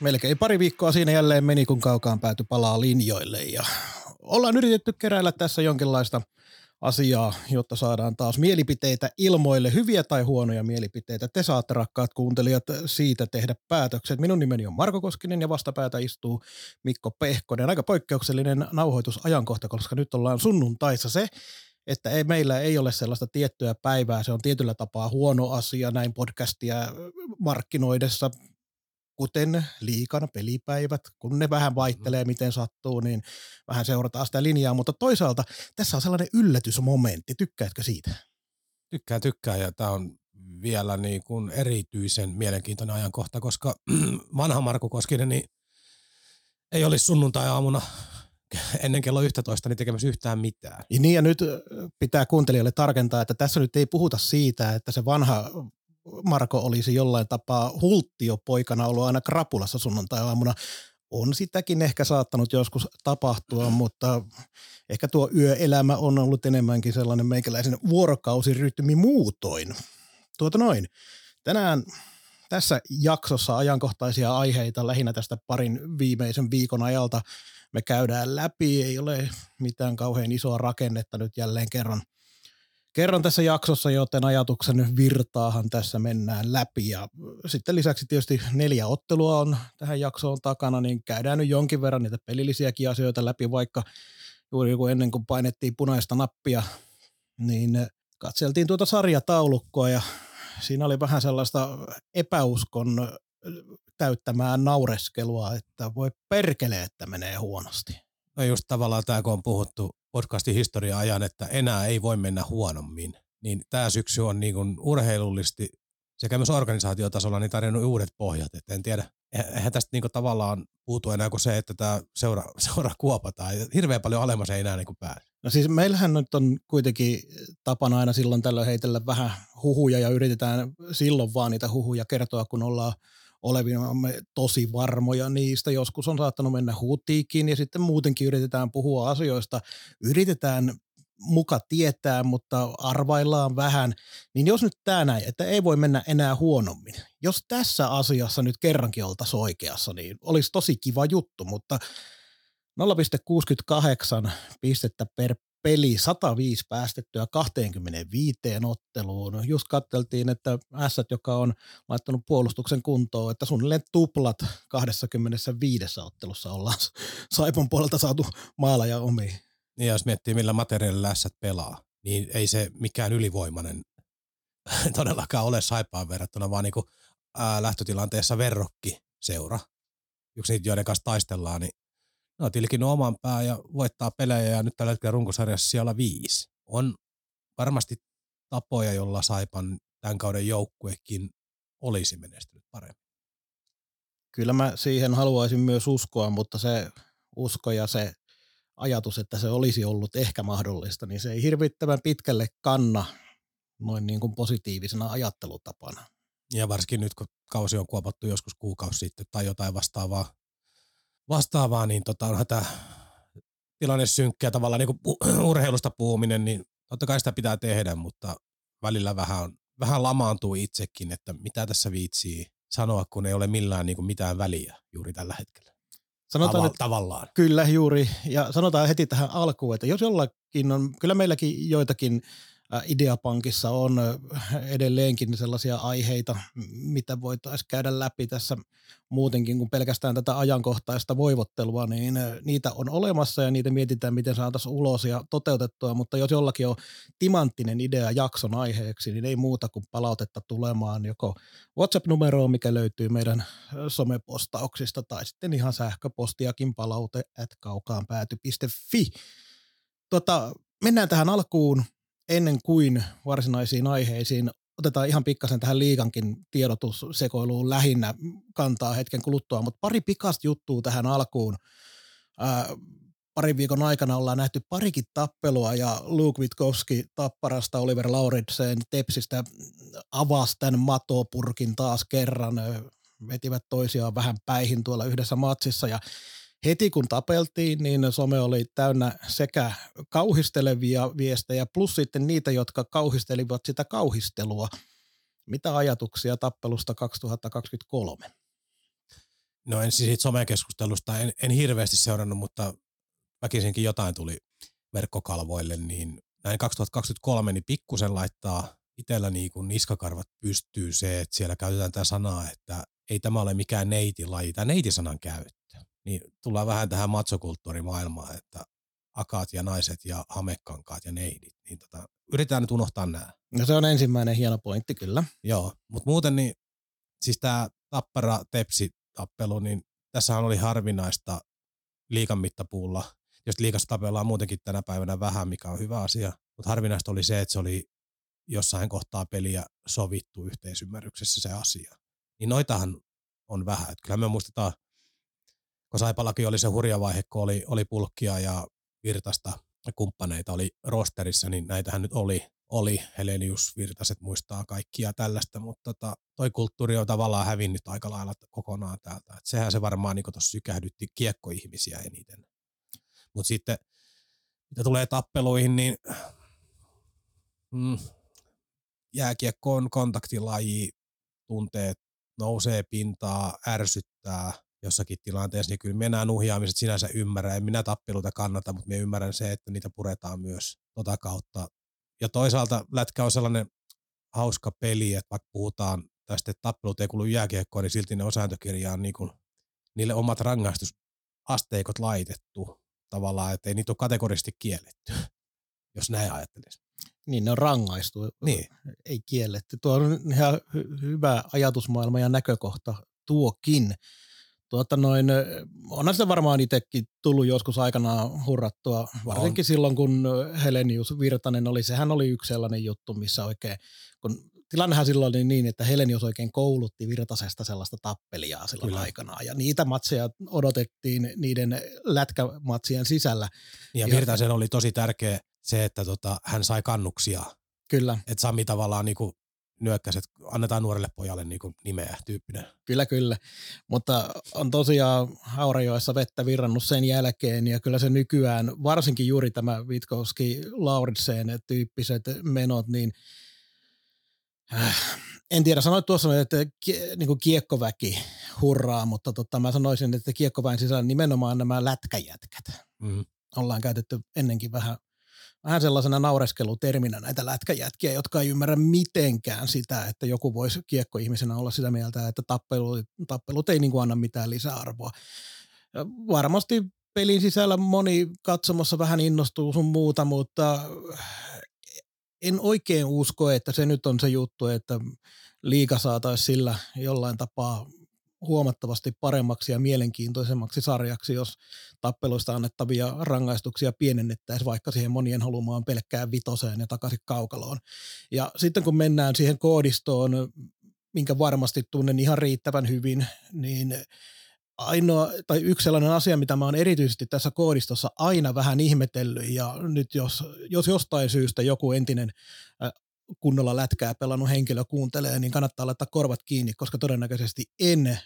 Melkein pari viikkoa siinä jälleen meni, kun kaukaan pääty palaa linjoille ja ollaan yritetty keräillä tässä jonkinlaista asiaa, jotta saadaan taas mielipiteitä ilmoille, hyviä tai huonoja mielipiteitä. Te saatte rakkaat kuuntelijat siitä tehdä päätökset. Minun nimeni on Marko Koskinen ja vastapäätä istuu Mikko Pehkonen. Aika poikkeuksellinen nauhoitusajankohta, koska nyt ollaan sunnuntaissa se, että ei, meillä ei ole sellaista tiettyä päivää, se on tietyllä tapaa huono asia näin podcastia markkinoidessa kuten liikan pelipäivät, kun ne vähän vaihtelee, mm-hmm. miten sattuu, niin vähän seurataan sitä linjaa, mutta toisaalta tässä on sellainen yllätysmomentti. Tykkäätkö siitä? Tykkään, tykkään ja tämä on vielä niin kuin erityisen mielenkiintoinen ajankohta, koska vanha Marko Koskinen niin ei olisi sunnuntai-aamuna ennen kello 11 niin tekemässä yhtään mitään. Niin ja nyt pitää kuuntelijoille tarkentaa, että tässä nyt ei puhuta siitä, että se vanha Marko olisi jollain tapaa hulttiopoikana ollut aina krapulassa sunnuntai-aamuna. On sitäkin ehkä saattanut joskus tapahtua, mutta ehkä tuo yöelämä on ollut enemmänkin sellainen meikäläisen vuorokausirytmi muutoin. Tuota noin. Tänään tässä jaksossa ajankohtaisia aiheita lähinnä tästä parin viimeisen viikon ajalta me käydään läpi. Ei ole mitään kauhean isoa rakennetta nyt jälleen kerran – kerran tässä jaksossa, joten ajatuksen virtaahan tässä mennään läpi. Ja sitten lisäksi tietysti neljä ottelua on tähän jaksoon takana, niin käydään nyt jonkin verran niitä pelillisiäkin asioita läpi, vaikka juuri joku ennen kuin painettiin punaista nappia, niin katseltiin tuota sarjataulukkoa ja siinä oli vähän sellaista epäuskon täyttämää naureskelua, että voi perkele, että menee huonosti. No just tavallaan tämä, kun on puhuttu podcastin historia ajan, että enää ei voi mennä huonommin. Niin tämä syksy on niin kuin urheilullisesti sekä myös organisaatiotasolla niin tarjonnut uudet pohjat. Et en tiedä, eihän tästä niin kuin tavallaan puutu enää kuin se, että tämä seura, seura kuopataan. Hirveän paljon alemmas ei enää niin kuin pääse. No siis meillähän nyt on kuitenkin tapana aina silloin tällöin heitellä vähän huhuja ja yritetään silloin vaan niitä huhuja kertoa, kun ollaan – olevinamme tosi varmoja niistä. Joskus on saattanut mennä huutiikin ja sitten muutenkin yritetään puhua asioista. Yritetään muka tietää, mutta arvaillaan vähän, niin jos nyt tämä näin, että ei voi mennä enää huonommin. Jos tässä asiassa nyt kerrankin oltaisiin oikeassa, niin olisi tosi kiva juttu, mutta 0,68 pistettä per peli 105 päästettyä 25 otteluun. Just katteltiin, että S, joka on laittanut puolustuksen kuntoon, että suunnilleen tuplat 25 ottelussa ollaan Saipon puolelta saatu maala ja omi. Niin jos miettii, millä materiaalilla S pelaa, niin ei se mikään ylivoimainen todellakaan ole Saipaan verrattuna, vaan niin kuin, ää, lähtötilanteessa verrokki seura. Yksi niitä, joiden kanssa taistellaan, niin ne on tilkinyt oman pää ja voittaa pelejä ja nyt tällä hetkellä runkosarjassa siellä viisi. On varmasti tapoja, jolla Saipan tämän kauden joukkuekin olisi menestynyt paremmin. Kyllä mä siihen haluaisin myös uskoa, mutta se usko ja se ajatus, että se olisi ollut ehkä mahdollista, niin se ei hirvittävän pitkälle kanna noin niin kuin positiivisena ajattelutapana. Ja varsinkin nyt, kun kausi on kuopattu joskus kuukausi sitten tai jotain vastaavaa, vastaavaa, niin tota, onhan tämä tilanne synkkä tavallaan niin kuin urheilusta puhuminen, niin totta kai sitä pitää tehdä, mutta välillä vähän, on, vähän lamaantuu itsekin, että mitä tässä viitsii sanoa, kun ei ole millään niin kuin mitään väliä juuri tällä hetkellä. Sanotaan, Tava- tavallaan. Kyllä juuri, ja sanotaan heti tähän alkuun, että jos jollakin on, kyllä meilläkin joitakin Ideapankissa on edelleenkin sellaisia aiheita, mitä voitaisiin käydä läpi tässä muutenkin kuin pelkästään tätä ajankohtaista voivottelua, niin niitä on olemassa ja niitä mietitään, miten saataisiin ulos ja toteutettua, mutta jos jollakin on timanttinen idea jakson aiheeksi, niin ei muuta kuin palautetta tulemaan joko WhatsApp-numeroon, mikä löytyy meidän somepostauksista, tai sitten ihan sähköpostiakin palaute at kaukaanpääty.fi. Tota, mennään tähän alkuun ennen kuin varsinaisiin aiheisiin otetaan ihan pikkasen tähän liikankin tiedotussekoiluun lähinnä kantaa hetken kuluttua, mutta pari pikasta juttua tähän alkuun. ää, parin viikon aikana ollaan nähty parikin tappelua ja Luke Witkowski tapparasta Oliver Lauritsen Tepsistä avasi tämän matopurkin taas kerran, vetivät toisiaan vähän päihin tuolla yhdessä matsissa ja heti kun tapeltiin, niin some oli täynnä sekä kauhistelevia viestejä plus sitten niitä, jotka kauhistelivat sitä kauhistelua. Mitä ajatuksia tappelusta 2023? No en siis siitä somekeskustelusta, en, en hirveästi seurannut, mutta väkisinkin jotain tuli verkkokalvoille, niin näin 2023 niin pikkusen laittaa itsellä niin kuin niskakarvat pystyy se, että siellä käytetään tätä sanaa, että ei tämä ole mikään neitilaji, tämä neitisanan käyttö. Niin tullaan vähän tähän matsokulttuurimaailmaan, että akaat ja naiset ja hamekkankaat ja neidit. Niin tota, yritetään nyt unohtaa nämä. No se on ensimmäinen hieno pointti kyllä. Joo, mutta muuten niin, siis tämä tappara tepsi tappelu, niin tässähän oli harvinaista liikan mittapuulla jos liikassa tapellaan muutenkin tänä päivänä vähän, mikä on hyvä asia. Mutta harvinaista oli se, että se oli jossain kohtaa peliä sovittu yhteisymmärryksessä se asia. Niin noitahan on vähän. Et kyllähän me muistetaan, kun Saipallakin oli se hurja vaihe, kun oli, oli pulkkia ja virtasta ja kumppaneita oli rosterissa, niin näitähän nyt oli, oli Helenius Virtaset muistaa kaikkia tällaista, mutta tota, toi kulttuuri on tavallaan hävinnyt aika lailla kokonaan täältä. Et sehän se varmaan niin tuossa sykähdytti kiekkoihmisiä eniten. Mutta sitten mitä tulee tappeluihin, niin mm, jääkiekko on kontaktilaji, tunteet nousee pintaa, ärsyttää jossakin tilanteessa, niin kyllä minä nuhjaamiset sinänsä ymmärrän. En minä tappeluita kannata, mutta minä ymmärrän se, että niitä puretaan myös tota kautta. Ja toisaalta lätkä on sellainen hauska peli, että vaikka puhutaan tästä, että tappelut ei kuulu jääkiekkoon, niin silti ne on sääntökirjaan niin kuin, niille omat rangaistusasteikot laitettu tavallaan, että ei niitä ole kategorisesti kielletty, jos näin ajattelisi. Niin, ne on rangaistu, niin. ei kielletty. Tuo on ihan hy- hyvä ajatusmaailma ja näkökohta tuokin. Tuota noin, onhan se varmaan itsekin tullut joskus aikanaan hurrattua, varsinkin on. silloin kun Helenius Virtanen oli, sehän oli yksi sellainen juttu, missä oikein, kun tilannehan silloin oli niin, että Helenius oikein koulutti Virtasesta sellaista tappelijaa silloin Kyllä. aikanaan. Ja niitä matseja odotettiin niiden lätkämatsien sisällä. Ja, ja Virtasen oli tosi tärkeä se, että tota, hän sai kannuksia. Kyllä. Että Sami tavallaan niinku nyökkäsi, että annetaan nuorelle pojalle niinku nimeä tyyppinen. Kyllä, kyllä. Mutta on tosiaan Haurajoessa vettä virrannut sen jälkeen ja kyllä se nykyään, varsinkin juuri tämä Witkowski Lauritsen tyyppiset menot, niin – Äh, en tiedä, sanoit tuossa, että niin kuin kiekkoväki hurraa, mutta tota, mä sanoisin, että kiekkoväen sisällä nimenomaan nämä lätkäjätkät. Mm. Ollaan käytetty ennenkin vähän, vähän sellaisena naureskeluterminä näitä lätkäjätkiä, jotka ei ymmärrä mitenkään sitä, että joku voisi kiekkoihmisenä olla sitä mieltä, että tappelut, tappelut ei niin kuin anna mitään lisäarvoa. Varmasti pelin sisällä moni katsomassa vähän innostuu sun muuta, mutta en oikein usko, että se nyt on se juttu, että liika saataisiin sillä jollain tapaa huomattavasti paremmaksi ja mielenkiintoisemmaksi sarjaksi, jos tappeluista annettavia rangaistuksia pienennettäisiin vaikka siihen monien halumaan pelkkään vitoseen ja takaisin kaukaloon. Ja sitten kun mennään siihen koodistoon, minkä varmasti tunnen ihan riittävän hyvin, niin ainoa, tai yksi sellainen asia, mitä mä oon erityisesti tässä koodistossa aina vähän ihmetellyt, ja nyt jos, jos jostain syystä joku entinen kunnolla lätkää pelannut henkilö kuuntelee, niin kannattaa laittaa korvat kiinni, koska todennäköisesti en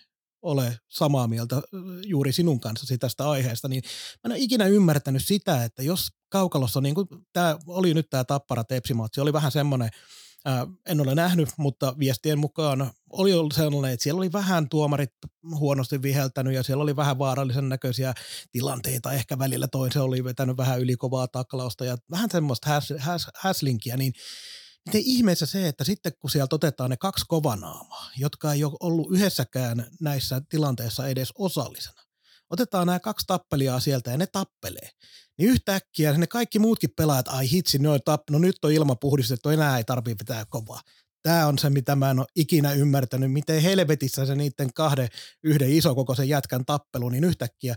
ole samaa mieltä juuri sinun kanssasi tästä aiheesta, niin mä en ole ikinä ymmärtänyt sitä, että jos kaukalossa, niin kuin tämä oli nyt tämä Tappara Tepsimatsi, oli vähän semmoinen, en ole nähnyt, mutta viestien mukaan oli ollut sellainen, että siellä oli vähän tuomarit huonosti viheltänyt ja siellä oli vähän vaarallisen näköisiä tilanteita. Ehkä välillä toinen oli vetänyt vähän ylikovaa taklausta ja vähän semmoista häs, häs, häslinkiä, niin miten ihmeessä se, että sitten kun sieltä otetaan ne kaksi kovanaamaa, jotka ei ole ollut yhdessäkään näissä tilanteissa edes osallisena, otetaan nämä kaksi tappelijaa sieltä ja ne tappelee. Niin yhtäkkiä ne kaikki muutkin pelaajat, ai hitsi, ne on tapp- no nyt on ilma puhdistettu, enää ei tarvitse pitää kovaa. Tämä on se, mitä mä en ole ikinä ymmärtänyt, miten helvetissä se niiden kahden yhden isokokoisen jätkän tappelu, niin yhtäkkiä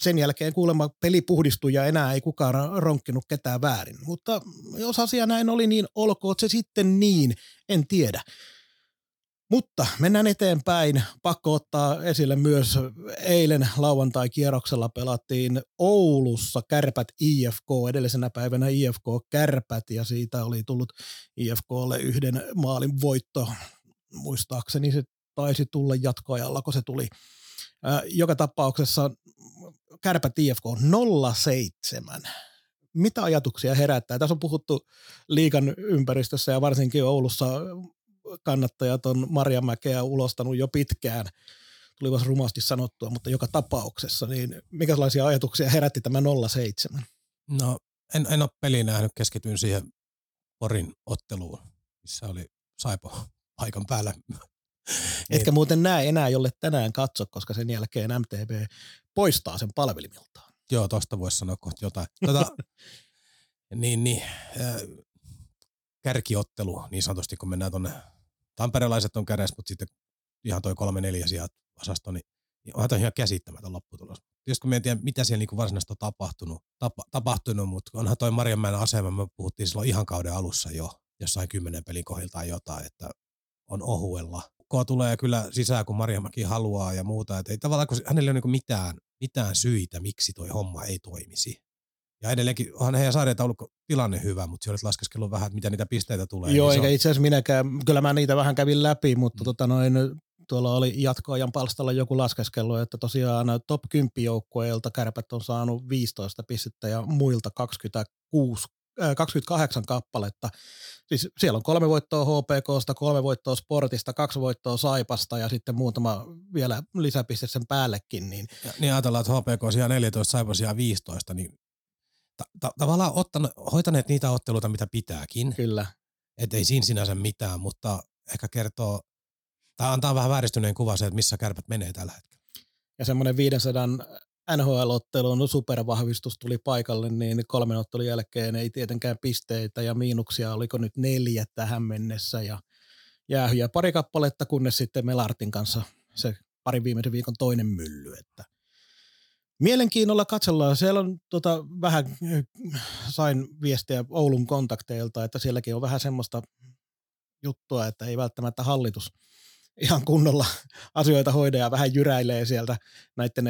sen jälkeen kuulemma peli puhdistui ja enää ei kukaan ronkkinut ketään väärin. Mutta jos asia näin oli, niin olkoon se sitten niin, en tiedä. Mutta mennään eteenpäin. Pakko ottaa esille myös eilen lauantai-kierroksella pelattiin Oulussa Kärpät IFK, edellisenä päivänä IFK Kärpät ja siitä oli tullut IFKlle yhden maalin voitto. Muistaakseni se taisi tulla jatkoajalla, kun se tuli. Joka tapauksessa Kärpät IFK 07 mitä ajatuksia herättää? Tässä on puhuttu liikan ympäristössä ja varsinkin Oulussa kannattajat on Marjamäkeä ulostanut jo pitkään. Tuli vasta rumasti sanottua, mutta joka tapauksessa, niin sellaisia ajatuksia herätti tämä 07? No en, en ole peliä nähnyt, keskityin siihen Porin otteluun, missä oli Saipo paikan päällä. Etkä muuten näe enää, jolle tänään katso, koska sen jälkeen MTV poistaa sen palvelimiltaan. Joo, tosta voisi sanoa kohta jotain. Tota, niin, niin, äh, kärkiottelu niin sanotusti, kun mennään tuonne tamperelaiset on kädessä, mutta sitten ihan toi kolme neljä sijat osasto, niin, niin onhan toi ihan käsittämätön lopputulos. Jos kun mietitään, mitä siellä niin varsinaisesti on tapahtunut, tapa, tapahtunut, mutta onhan toi Marjanmäen asema, me puhuttiin silloin ihan kauden alussa jo, jossain kymmenen pelin kohdiltaan jotain, että on ohuella. Ko tulee kyllä sisään, kun Marjamäki haluaa ja muuta, että ei tavallaan, kun hänellä ei ole niin mitään, mitään syitä, miksi toi homma ei toimisi. Ja edelleenkin onhan heidän sarjataulukko tilanne hyvä, mutta siellä laskeskellut vähän, että mitä niitä pisteitä tulee. Joo, niin eikä on... itse asiassa minäkään, kyllä mä niitä vähän kävin läpi, mutta mm. tota noin, tuolla oli jatkoajan palstalla joku laskeskelu, että tosiaan top 10 joukkueilta kärpät on saanut 15 pistettä ja muilta 26 28 kappaletta. Siis siellä on kolme voittoa HPKsta, kolme voittoa Sportista, kaksi voittoa Saipasta ja sitten muutama vielä lisäpiste sen päällekin. Niin, ja, niin ajatellaan, että HPK on siellä 14, Saipas siellä 15, niin ta- ta- tavallaan ottanut, hoitaneet niitä otteluita, mitä pitääkin. Kyllä. Että ei siinä sinänsä mitään, mutta ehkä kertoo, tai antaa vähän vääristyneen kuva se, että missä kärpät menee tällä hetkellä. Ja semmoinen 500 NHL-ottelun supervahvistus tuli paikalle, niin kolmen ottelun jälkeen ei tietenkään pisteitä ja miinuksia, oliko nyt neljä tähän mennessä ja jäähyjä pari kappaletta, kunnes sitten Melartin kanssa se parin viimeisen viikon toinen mylly, että – Mielenkiinnolla katsellaan. Siellä on tota, vähän, sain viestiä Oulun kontakteilta, että sielläkin on vähän semmoista juttua, että ei välttämättä hallitus ihan kunnolla asioita hoida ja vähän jyräilee sieltä näiden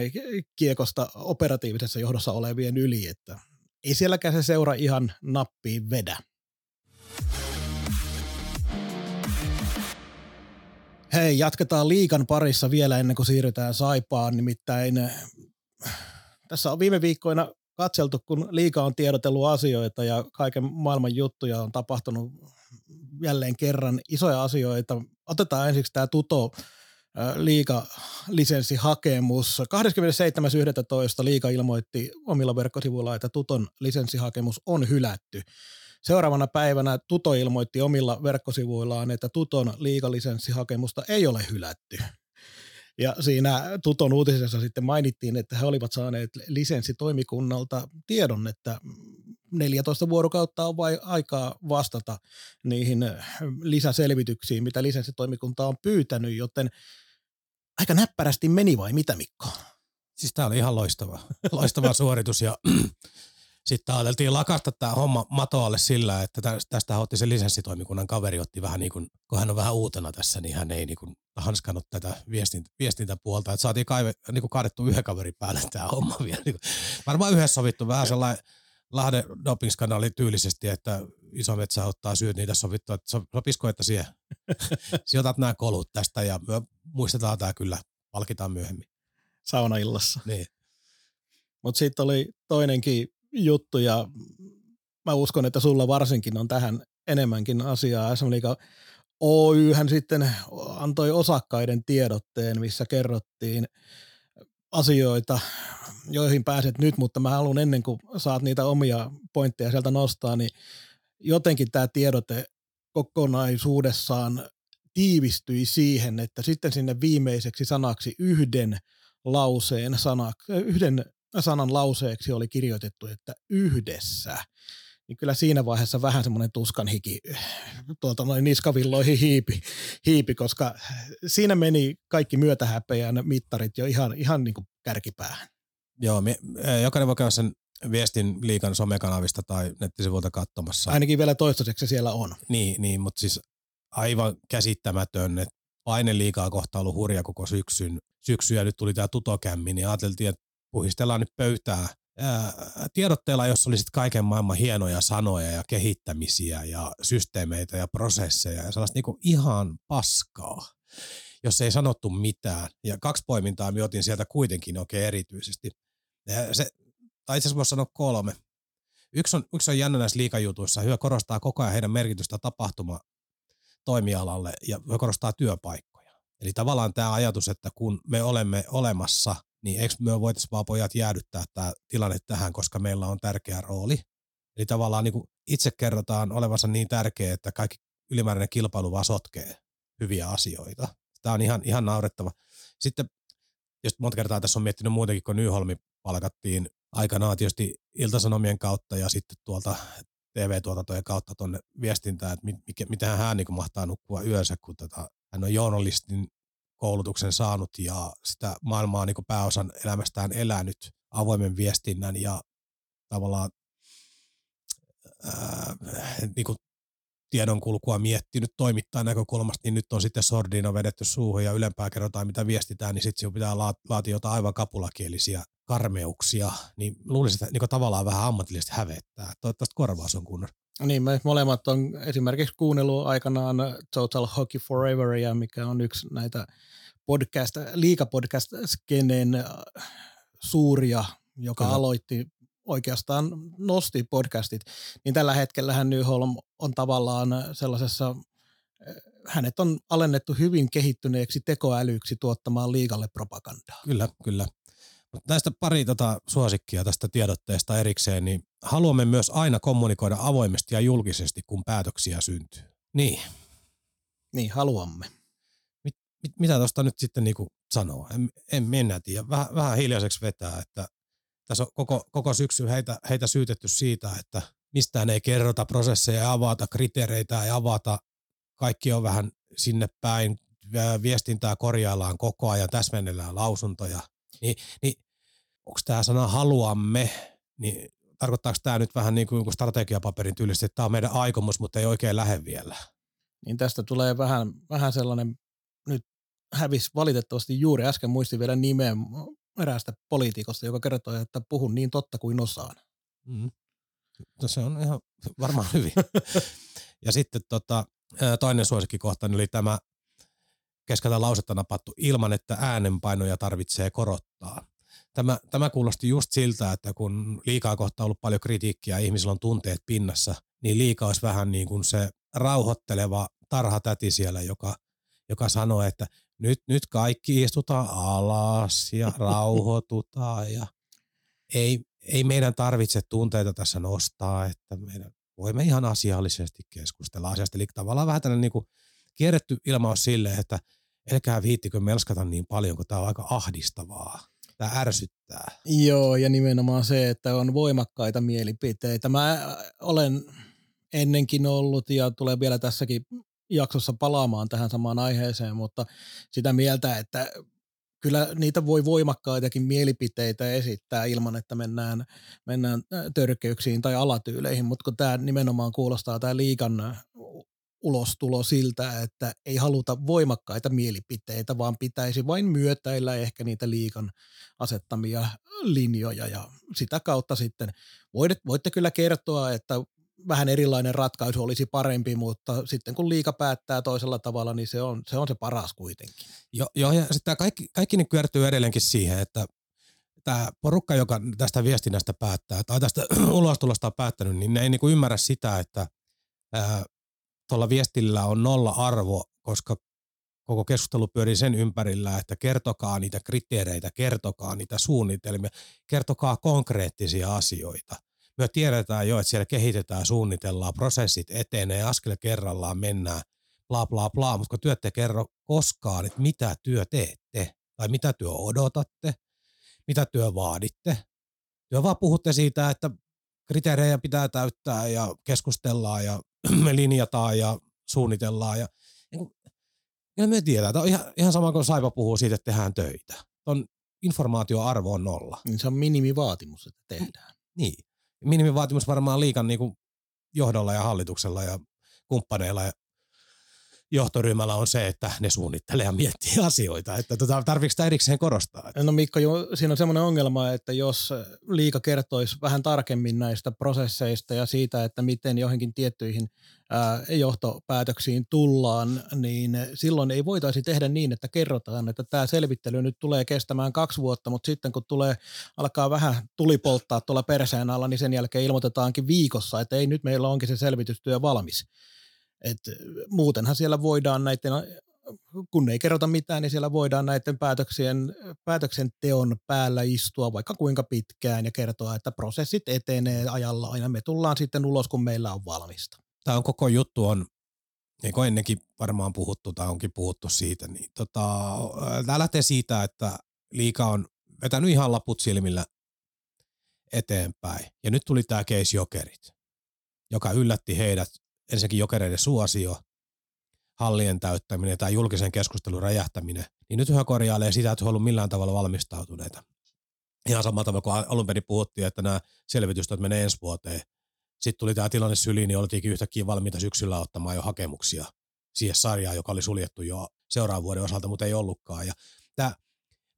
kiekosta operatiivisessa johdossa olevien yli, että ei sielläkään se seura ihan nappiin vedä. Hei, jatketaan liikan parissa vielä ennen kuin siirrytään Saipaan, nimittäin tässä on viime viikkoina katseltu, kun liika on tiedotellut asioita ja kaiken maailman juttuja on tapahtunut jälleen kerran isoja asioita. Otetaan ensiksi tämä Tuto liiga lisenssihakemus. 27.11. liiga ilmoitti omilla verkkosivuilla, että Tuton lisenssihakemus on hylätty. Seuraavana päivänä Tuto ilmoitti omilla verkkosivuillaan, että Tuton liigalisenssihakemusta ei ole hylätty. Ja siinä Tuton uutisessa sitten mainittiin, että he olivat saaneet lisenssitoimikunnalta tiedon, että 14 vuorokautta on vai aikaa vastata niihin lisäselvityksiin, mitä lisenssitoimikunta on pyytänyt, joten aika näppärästi meni vai mitä Mikko? Siis tämä oli ihan loistava, loistava suoritus ja sitten ajateltiin lakasta tämä homma matoalle sillä, että tästä otti se lisenssitoimikunnan kaveri otti vähän niin kuin, kun hän on vähän uutena tässä, niin hän ei niin kuin hanskannut tätä viestintä, viestintäpuolta, että saatiin kaive, niin kuin kaadettu yhden kaverin päälle tämä homma vielä. Niin kuin, varmaan yhdessä sovittu vähän sellainen Lahden dopingskanali tyylisesti, että iso metsä ottaa syyt niitä sovittua, että sopisiko, että siihen sijoitat nämä kolut tästä ja me muistetaan tämä kyllä, palkitaan myöhemmin. Saunaillassa. Niin. Mutta sitten oli toinenkin juttu ja mä uskon, että sulla varsinkin on tähän enemmänkin asiaa. SM Liiga Oy hän sitten antoi osakkaiden tiedotteen, missä kerrottiin asioita, joihin pääset nyt, mutta mä haluan ennen kuin saat niitä omia pointteja sieltä nostaa, niin jotenkin tämä tiedote kokonaisuudessaan tiivistyi siihen, että sitten sinne viimeiseksi sanaksi yhden lauseen sana, yhden sanan lauseeksi oli kirjoitettu, että yhdessä. Niin kyllä siinä vaiheessa vähän semmoinen tuskan hiki tuolta noin niskavilloihin hiipi, hiipi, koska siinä meni kaikki myötähäpeän mittarit jo ihan, ihan niin kuin kärkipäähän. Joo, me, jokainen voi käydä sen viestin liikan somekanavista tai nettisivuilta katsomassa. Ainakin vielä toistaiseksi siellä on. Niin, niin mutta siis aivan käsittämätön, että paine liikaa kohta ollut hurja koko syksyn, syksy ja nyt tuli tämä tutokämmi, niin ajateltiin, että puhistellaan nyt pöytää ää, tiedotteella, jossa oli sitten kaiken maailman hienoja sanoja ja kehittämisiä ja systeemeitä ja prosesseja ja sellaista niinku ihan paskaa, jos ei sanottu mitään. Ja kaksi poimintaa me otin sieltä kuitenkin oikein erityisesti. Ja se, tai itse asiassa voisi sanoa kolme. Yksi on, yksi on jännä näissä liikajutuissa. Hyvä korostaa koko ajan heidän merkitystä tapahtuma toimialalle ja korostaa työpaikkoja. Eli tavallaan tämä ajatus, että kun me olemme olemassa, niin eikö me voitaisiin vaan pojat jäädyttää tämä tilanne tähän, koska meillä on tärkeä rooli. Eli tavallaan niin kuin itse kerrotaan olevansa niin tärkeä, että kaikki ylimääräinen kilpailu vaan sotkee hyviä asioita. Tämä on ihan, ihan naurettava. Sitten, jos monta kertaa tässä on miettinyt muutenkin, kun Nyholmi palkattiin aikanaan tietysti iltasanomien kautta ja sitten tuolta TV-tuotantojen kautta tuonne viestintään, että mikä, mitä hän niin mahtaa nukkua yönsä, kun tota, hän on journalistin koulutuksen saanut ja sitä maailmaa niin pääosan elämästään elänyt avoimen viestinnän ja tavallaan ää, niin kuin tiedonkulkua miettinyt toimittajan näkökulmasta, niin nyt on sitten sordino vedetty suuhun ja ylempää kerrotaan, mitä viestitään, niin sitten pitää laatia jotain aivan kapulakielisiä karmeuksia, niin luulisin, että niin tavallaan vähän ammatillisesti hävettää. Toivottavasti korvaus on kunnossa. Niin, me molemmat on esimerkiksi kuunnellut aikanaan Total Hockey Foreveria, mikä on yksi näitä podcast, liikapodcast-skeneen äh, suuria, joka Kyllä. aloitti oikeastaan nosti podcastit, niin tällä hetkellä Nyholm on tavallaan sellaisessa, äh, hänet on alennettu hyvin kehittyneeksi tekoälyksi tuottamaan liikalle propagandaa. Kyllä, kyllä. Mutta näistä pari tota suosikkia tästä tiedotteesta erikseen, niin haluamme myös aina kommunikoida avoimesti ja julkisesti, kun päätöksiä syntyy. Niin. Niin, haluamme. Mit, mit, mitä tuosta nyt sitten niinku sanoo? En, en mennä tiedä. Vähän, vähän hiljaiseksi vetää, että tässä on koko, koko syksy heitä, heitä syytetty siitä, että mistään ei kerrota prosesseja, ei avata kriteereitä, ei avata. Kaikki on vähän sinne päin. Viestintää korjaillaan koko ajan, täsmennellään lausuntoja – niin, niin onko tämä sana haluamme, niin tarkoittaako tämä nyt vähän niin kuin strategiapaperin tyylisesti, että tämä on meidän aikomus, mutta ei oikein lähde vielä? Niin tästä tulee vähän, vähän sellainen, nyt hävis valitettavasti juuri äsken muistin vielä nimeä eräästä poliitikosta, joka kertoi, että puhun niin totta kuin osaan. Mm. No se on ihan varmaan hyvin. ja sitten tota, toinen suosikkikohta oli tämä keskeltä lausetta napattu ilman, että äänenpainoja tarvitsee korottaa. Tämä, tämä kuulosti just siltä, että kun liikaa kohta on ollut paljon kritiikkiä ja ihmisillä on tunteet pinnassa, niin liikaa olisi vähän niin kuin se rauhoitteleva tarhatäti siellä, joka, joka sanoo, että nyt, nyt kaikki istutaan alas ja rauhoitutaan ja ei, ei meidän tarvitse tunteita tässä nostaa, että meidän voimme ihan asiallisesti keskustella asiasta. Eli tavallaan vähän tällainen niin kuin kierretty ilmaus sille, että älkää viittikö melskata niin paljon, kun tämä on aika ahdistavaa. Tämä ärsyttää. Joo, ja nimenomaan se, että on voimakkaita mielipiteitä. Mä äh, olen ennenkin ollut ja tulee vielä tässäkin jaksossa palaamaan tähän samaan aiheeseen, mutta sitä mieltä, että kyllä niitä voi voimakkaitakin mielipiteitä esittää ilman, että mennään, mennään äh, törkeyksiin tai alatyyleihin, mutta kun tämä nimenomaan kuulostaa tämä liikan ulostulo siltä, että ei haluta voimakkaita mielipiteitä, vaan pitäisi vain myötäillä ehkä niitä liikan asettamia linjoja ja sitä kautta sitten voitte, voitte kyllä kertoa, että vähän erilainen ratkaisu olisi parempi, mutta sitten kun liika päättää toisella tavalla, niin se on se, on se paras kuitenkin. Joo, jo, ja sitten kaikki, kaikki ne kyörtyy edelleenkin siihen, että tämä porukka, joka tästä viestinnästä päättää tai tästä ulostulosta on päättänyt, niin ne ei niinku ymmärrä sitä, että ää, tuolla viestillä on nolla arvo, koska koko keskustelu pyörii sen ympärillä, että kertokaa niitä kriteereitä, kertokaa niitä suunnitelmia, kertokaa konkreettisia asioita. Me tiedetään jo, että siellä kehitetään, suunnitellaan, prosessit etenee, askel kerrallaan mennään, bla bla bla, mutta kun työt te kerro koskaan, että mitä työ teette tai mitä työ odotatte, mitä työ vaaditte. Työ vaan puhutte siitä, että kriteerejä pitää täyttää ja keskustellaan ja me linjataan ja suunnitellaan. Ja, niin kuin, ja me tiedetään, että on ihan, ihan sama kuin Saipa puhuu siitä, että tehdään töitä. On informaatioarvo on nolla. Niin se on minimivaatimus, että tehdään. Niin. Minimivaatimus varmaan liikan niin kuin johdolla ja hallituksella ja kumppaneilla. Ja johtoryhmällä on se, että ne suunnittelee ja miettii asioita. Että tota, tarviiko sitä erikseen korostaa? No Mikko, siinä on semmoinen ongelma, että jos liika kertoisi vähän tarkemmin näistä prosesseista ja siitä, että miten johonkin tiettyihin johtopäätöksiin tullaan, niin silloin ei voitaisi tehdä niin, että kerrotaan, että tämä selvittely nyt tulee kestämään kaksi vuotta, mutta sitten kun tulee, alkaa vähän tulipolttaa tuolla perseen alla, niin sen jälkeen ilmoitetaankin viikossa, että ei nyt meillä onkin se selvitystyö valmis. Et muutenhan siellä voidaan näiden, kun ei kerrota mitään, niin siellä voidaan näiden päätöksien, päätöksenteon päällä istua vaikka kuinka pitkään ja kertoa, että prosessit etenee ajalla aina. Me tullaan sitten ulos, kun meillä on valmista. Tämä on koko juttu on, niin kuin ennenkin varmaan puhuttu tai onkin puhuttu siitä, niin tota, tämä lähtee siitä, että liika on vetänyt ihan laput silmillä eteenpäin. Ja nyt tuli tämä case Jokerit, joka yllätti heidät ensinnäkin jokereiden suosio, hallien täyttäminen tai julkisen keskustelun räjähtäminen, niin nyt yhä korjailee sitä, että he ollut millään tavalla valmistautuneita. Ihan samalla tavalla kuin alun perin puhuttiin, että nämä selvitystyöt menee ensi vuoteen. Sitten tuli tämä tilanne syliin, niin oltiinkin yhtäkkiä valmiita syksyllä ottamaan jo hakemuksia siihen sarjaan, joka oli suljettu jo seuraavan vuoden osalta, mutta ei ollutkaan. Ja tämä,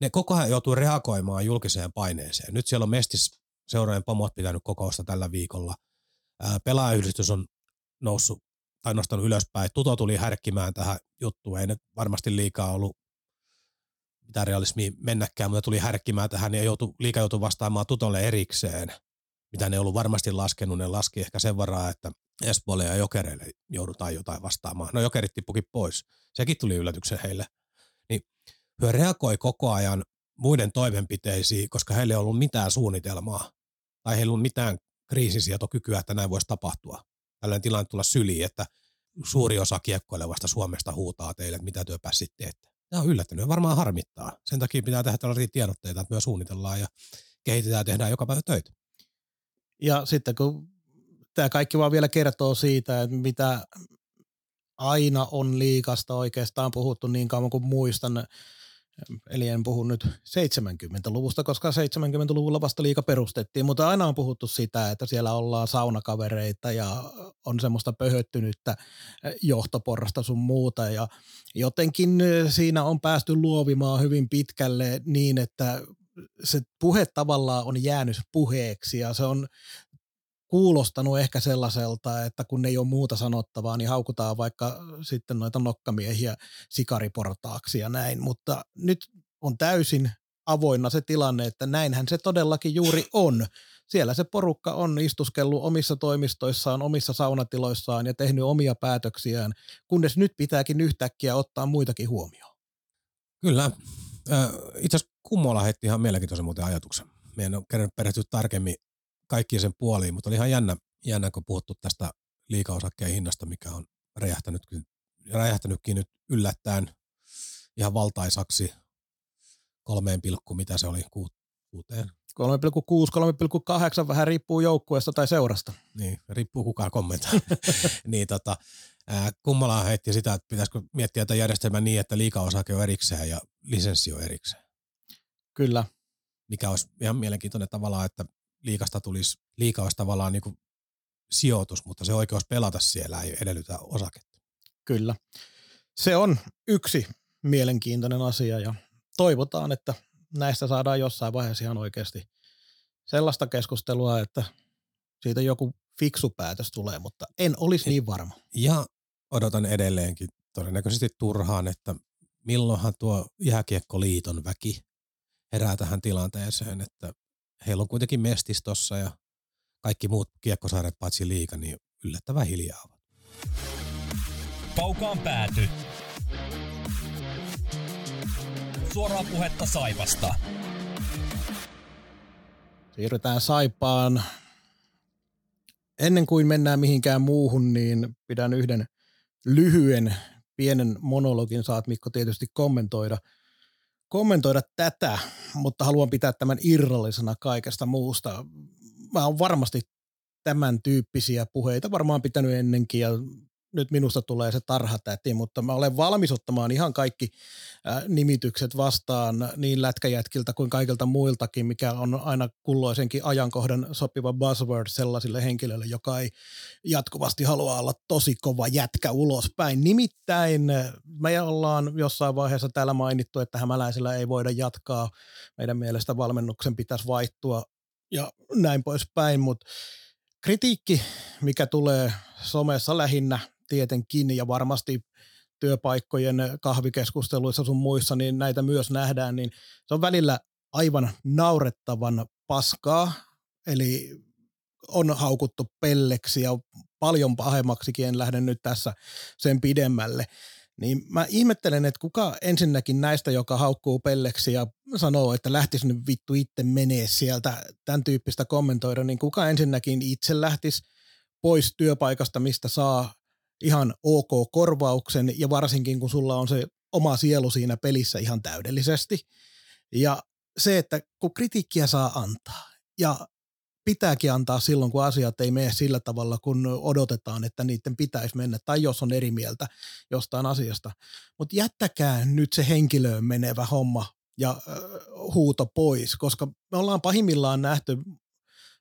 ne koko ajan joutuu reagoimaan julkiseen paineeseen. Nyt siellä on Mestis seuraajan pomot pitänyt kokousta tällä viikolla. Pelaajayhdistys on noussut tai nostanut ylöspäin. Tuto tuli härkkimään tähän juttuun, ei ne varmasti liikaa ollut mitä realismi mennäkään, mutta tuli härkkimään tähän ja joutu, liika joutui vastaamaan Tutolle erikseen, mitä ne ollut varmasti laskenut. Ne laski ehkä sen varaa, että Espoolle ja Jokereille joudutaan jotain vastaamaan. No Jokerit tippukin pois. Sekin tuli yllätyksen heille. Niin hyö reagoi koko ajan muiden toimenpiteisiin, koska heillä ei ollut mitään suunnitelmaa tai heillä ei ollut mitään kriisisietokykyä, että näin voisi tapahtua tällainen tilanne tulla syliin, että suuri osa kiekkoilevasta Suomesta huutaa teille, että mitä työpässit teette. Tämä on yllättänyt varmaan harmittaa. Sen takia pitää tehdä tällaisia tiedotteita, että myös suunnitellaan ja kehitetään ja tehdään joka päivä töitä. Ja sitten kun tämä kaikki vaan vielä kertoo siitä, että mitä aina on liikasta oikeastaan puhuttu niin kauan kuin muistan, Eli en puhu nyt 70-luvusta, koska 70-luvulla vasta liika perustettiin, mutta aina on puhuttu sitä, että siellä ollaan saunakavereita ja on semmoista pöhöttynyttä johtoporrasta sun muuta. Ja jotenkin siinä on päästy luovimaan hyvin pitkälle niin, että se puhe tavallaan on jäänyt puheeksi ja se on kuulostanut ehkä sellaiselta, että kun ei ole muuta sanottavaa, niin haukutaan vaikka sitten noita nokkamiehiä sikariportaaksi ja näin, mutta nyt on täysin avoinna se tilanne, että näinhän se todellakin juuri on. Siellä se porukka on istuskellut omissa toimistoissaan, omissa saunatiloissaan ja tehnyt omia päätöksiään, kunnes nyt pitääkin yhtäkkiä ottaa muitakin huomioon. Kyllä. Itse asiassa Kummola heitti ihan mielenkiintoisen muuten ajatuksen. Meidän on kerran perehtyä tarkemmin kaikkien sen puoliin, mutta oli ihan jännä, jännä kun puhuttu tästä liikaosakkeen hinnasta, mikä on räjähtänytkin, räjähtänytkin nyt yllättäen ihan valtaisaksi kolmeen pilkku, mitä se oli, kuuteen? 3,6, 3,8, vähän riippuu joukkueesta tai seurasta. Niin, riippuu kukaan kommentoi. niin tota, Kummala heitti sitä, että pitäisikö miettiä tätä järjestelmää niin, että liikaosake on erikseen ja lisenssi on erikseen. Kyllä. Mikä olisi ihan mielenkiintoinen tavallaan, että liikasta tulisi, liika olisi tavallaan niin kuin sijoitus, mutta se oikeus pelata siellä ei edellytä osaketta. Kyllä. Se on yksi mielenkiintoinen asia ja toivotaan, että näistä saadaan jossain vaiheessa ihan oikeasti sellaista keskustelua, että siitä joku fiksu päätös tulee, mutta en olisi niin varma. Ja odotan edelleenkin todennäköisesti turhaan, että milloinhan tuo jääkiekkoliiton väki herää tähän tilanteeseen, että heillä on kuitenkin mestis tossa ja kaikki muut kiekkosarjat paitsi liika, niin yllättävän hiljaa ovat. Kaukaan pääty. Suoraa puhetta Saipasta. Siirrytään Saipaan. Ennen kuin mennään mihinkään muuhun, niin pidän yhden lyhyen pienen monologin. Saat Mikko tietysti kommentoida – kommentoida tätä, mutta haluan pitää tämän irrallisena kaikesta muusta. Mä oon varmasti tämän tyyppisiä puheita varmaan pitänyt ennenkin ja nyt minusta tulee se tarhatäti, mutta mä olen valmis ottamaan ihan kaikki nimitykset vastaan niin lätkäjätkiltä kuin kaikilta muiltakin, mikä on aina kulloisenkin ajankohdan sopiva buzzword sellaisille henkilöille, joka ei jatkuvasti halua olla tosi kova jätkä ulospäin. Nimittäin me ollaan jossain vaiheessa täällä mainittu, että hämäläisellä ei voida jatkaa. Meidän mielestä valmennuksen pitäisi vaihtua ja näin poispäin, mutta kritiikki, mikä tulee somessa lähinnä tietenkin ja varmasti työpaikkojen kahvikeskusteluissa sun muissa, niin näitä myös nähdään, niin se on välillä aivan naurettavan paskaa, eli on haukuttu pelleksi ja paljon pahemmaksikin, en lähde nyt tässä sen pidemmälle. Niin mä ihmettelen, että kuka ensinnäkin näistä, joka haukkuu pelleksi ja sanoo, että lähtisi nyt vittu itse menee sieltä, tämän tyyppistä kommentoida, niin kuka ensinnäkin itse lähtisi pois työpaikasta, mistä saa ihan ok korvauksen ja varsinkin kun sulla on se oma sielu siinä pelissä ihan täydellisesti. Ja se, että kun kritiikkiä saa antaa ja pitääkin antaa silloin, kun asiat ei mene sillä tavalla, kun odotetaan, että niiden pitäisi mennä, tai jos on eri mieltä jostain asiasta. Mutta jättäkää nyt se henkilöön menevä homma ja äh, huuto pois, koska me ollaan pahimmillaan nähty,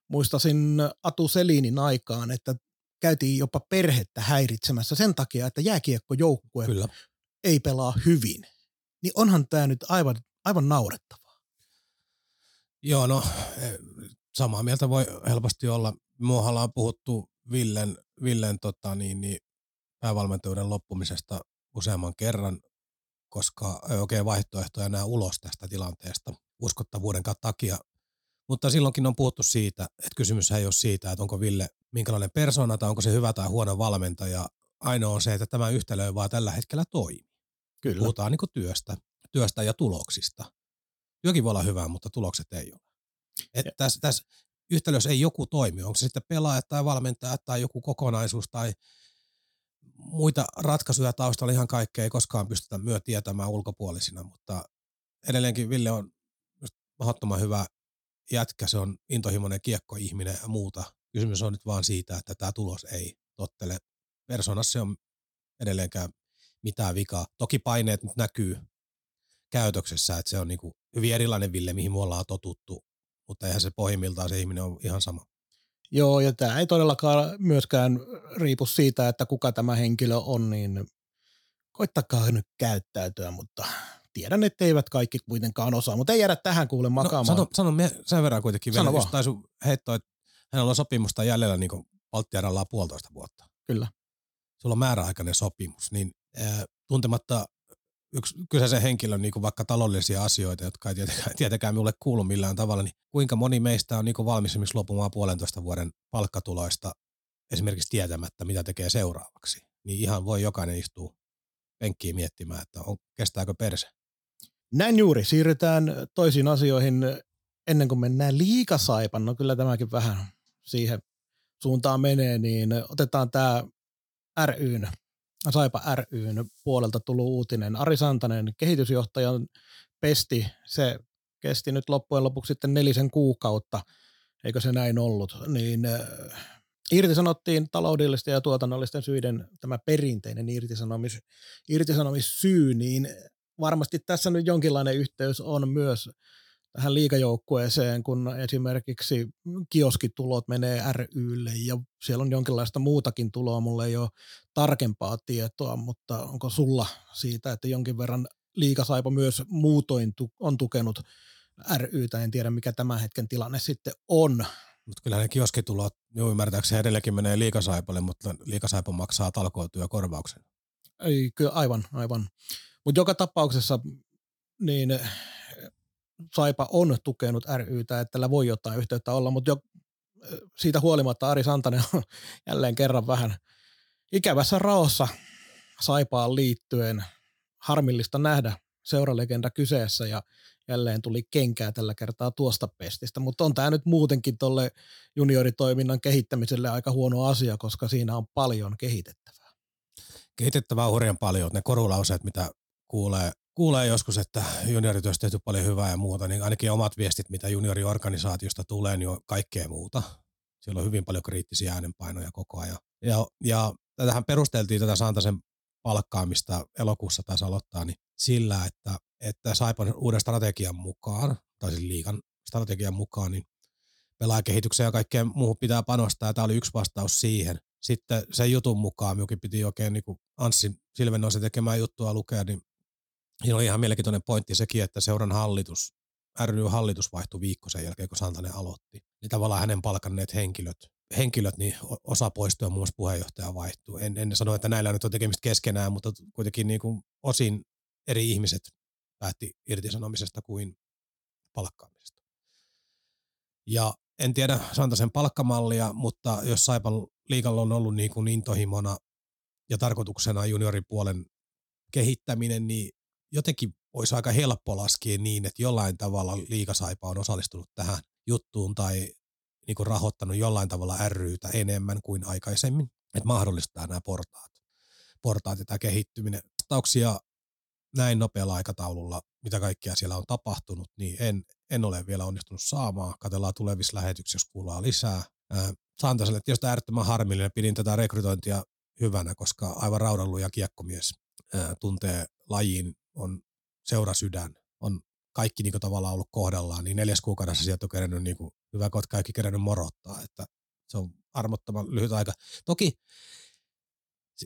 muistasin Atu Selinin aikaan, että käytiin jopa perhettä häiritsemässä sen takia, että jääkiekkojoukkue Kyllä. ei pelaa hyvin. Niin onhan tämä nyt aivan, aivan naurettavaa. Joo, no e, samaa mieltä voi helposti olla. Muuhalla on puhuttu Villen, Villen tota, niin, niin, päävalmentajuuden loppumisesta useamman kerran, koska ei oikein vaihtoehtoja enää ulos tästä tilanteesta uskottavuuden takia. Mutta silloinkin on puhuttu siitä, että kysymys ei ole siitä, että onko Ville minkälainen persona tai onko se hyvä tai huono valmentaja. Ainoa on se, että tämä yhtälö ei vaan tällä hetkellä toimii. Kyllä. Puhutaan niin työstä, työstä ja tuloksista. Työkin voi olla hyvää, mutta tulokset ei ole. Että tässä, tässä yhtälössä ei joku toimi. Onko se sitten pelaaja tai valmentaja tai joku kokonaisuus tai muita ratkaisuja taustalla ihan kaikkea ei koskaan pystytä myö tietämään ulkopuolisina, mutta edelleenkin Ville on mahdottoman hyvä jätkä, se on intohimoinen kiekkoihminen ja muuta. Kysymys on nyt vaan siitä, että tämä tulos ei tottele. Persoonassa on edelleenkään mitään vikaa. Toki paineet nyt näkyy käytöksessä, että se on niin kuin hyvin erilainen Ville, mihin me ollaan totuttu, mutta eihän se pohjimmiltaan se ihminen on ihan sama. Joo, ja tämä ei todellakaan myöskään riipu siitä, että kuka tämä henkilö on, niin koittakaa nyt käyttäytyä, mutta tiedän, että eivät kaikki kuitenkaan osaa, mutta ei jäädä tähän kuule no, makaamaan. No, sano, sano me sen verran kuitenkin vielä, jos taisu heittoa, että hänellä on sopimusta jäljellä niin Baltiaralla puolitoista vuotta. Kyllä. Sulla on määräaikainen sopimus, niin äh, tuntematta yksi kyseisen henkilön niin vaikka taloudellisia asioita, jotka ei tietenkään, tietenkään minulle kuulu millään tavalla, niin kuinka moni meistä on niin valmis esimerkiksi lopumaan puolentoista vuoden palkkatuloista esimerkiksi tietämättä, mitä tekee seuraavaksi. Niin ihan voi jokainen istua penkkiin miettimään, että on, kestääkö perse. Näin juuri. Siirrytään toisiin asioihin ennen kuin mennään liikasaipan. No kyllä tämäkin vähän siihen suuntaan menee, niin otetaan tämä ryn, Saipa ryn puolelta tullut uutinen. Ari Santanen, kehitysjohtajan pesti, se kesti nyt loppujen lopuksi sitten nelisen kuukautta, eikö se näin ollut, niin äh, irtisanottiin taloudellisten ja tuotannollisten syiden tämä perinteinen irtisanomis, irtisanomissyy, niin varmasti tässä nyt jonkinlainen yhteys on myös tähän liikajoukkueeseen, kun esimerkiksi kioskitulot menee rylle ja siellä on jonkinlaista muutakin tuloa, mulla ei ole tarkempaa tietoa, mutta onko sulla siitä, että jonkin verran liikasaipa myös muutoin on tukenut rytä, en tiedä mikä tämän hetken tilanne sitten on. Mutta kyllä ne kioskitulot, jo ymmärtääkseni edelläkin menee liikasaipalle, mutta liikasaipa maksaa talkootyökorvauksen. Ei, kyllä aivan, aivan. Mutta joka tapauksessa niin Saipa on tukenut rytä, että tällä voi jotain yhteyttä olla, mutta jo siitä huolimatta Ari Santanen on jälleen kerran vähän ikävässä raossa Saipaan liittyen. Harmillista nähdä seuralegenda kyseessä ja jälleen tuli kenkää tällä kertaa tuosta pestistä, mutta on tämä nyt muutenkin tuolle junioritoiminnan kehittämiselle aika huono asia, koska siinä on paljon kehitettävää. Kehitettävää on hurjan paljon. Ne korulauseet, mitä kuulee, kuulee joskus, että juniorityössä tehty paljon hyvää ja muuta, niin ainakin omat viestit, mitä junioriorganisaatiosta tulee, niin on kaikkea muuta. Siellä on hyvin paljon kriittisiä äänenpainoja koko ajan. Ja, ja tätähän perusteltiin tätä Santasen palkkaamista elokuussa taisi aloittaa, niin sillä, että, että Saipan uuden strategian mukaan, tai siis liikan strategian mukaan, niin pelaajakehitykseen ja kaikkeen muuhun pitää panostaa, ja tämä oli yksi vastaus siihen. Sitten sen jutun mukaan, minunkin piti oikein niin Anssi Silvenoisen tekemään juttua lukea, niin siinä oli ihan mielenkiintoinen pointti sekin, että seuran hallitus, ry-hallitus vaihtui viikko sen jälkeen, kun Santanen aloitti. Niin tavallaan hänen palkanneet henkilöt, henkilöt niin osa poistui ja muun muassa puheenjohtaja vaihtui. En, en sano, että näillä nyt on tekemistä keskenään, mutta kuitenkin niin kuin osin eri ihmiset päätti irtisanomisesta kuin palkkaamisesta. Ja en tiedä Santasen palkkamallia, mutta jos Saipan liikalla on ollut niin kuin intohimona ja tarkoituksena junioripuolen kehittäminen, niin jotenkin olisi aika helppo laskea niin, että jollain tavalla liikasaipa on osallistunut tähän juttuun tai niin kuin rahoittanut jollain tavalla ryytä enemmän kuin aikaisemmin, että mahdollistaa nämä portaat, portaat ja tämä kehittyminen. Vastauksia näin nopealla aikataululla, mitä kaikkea siellä on tapahtunut, niin en, en ole vielä onnistunut saamaan. Katellaan tulevissa lähetyksissä, jos kuullaan lisää. Santaselle tietysti äärettömän harmillinen. Pidin tätä rekrytointia hyvänä, koska aivan raudalluja kiekkomies ää, tuntee lajiin, on seurasydän, on kaikki niin kuin, tavallaan ollut kohdallaan, niin neljäs kuukaudessa sieltä on kerännyt niin kuin, hyvä, kun kaikki kerännyt morottaa, että se on armottoman lyhyt aika. Toki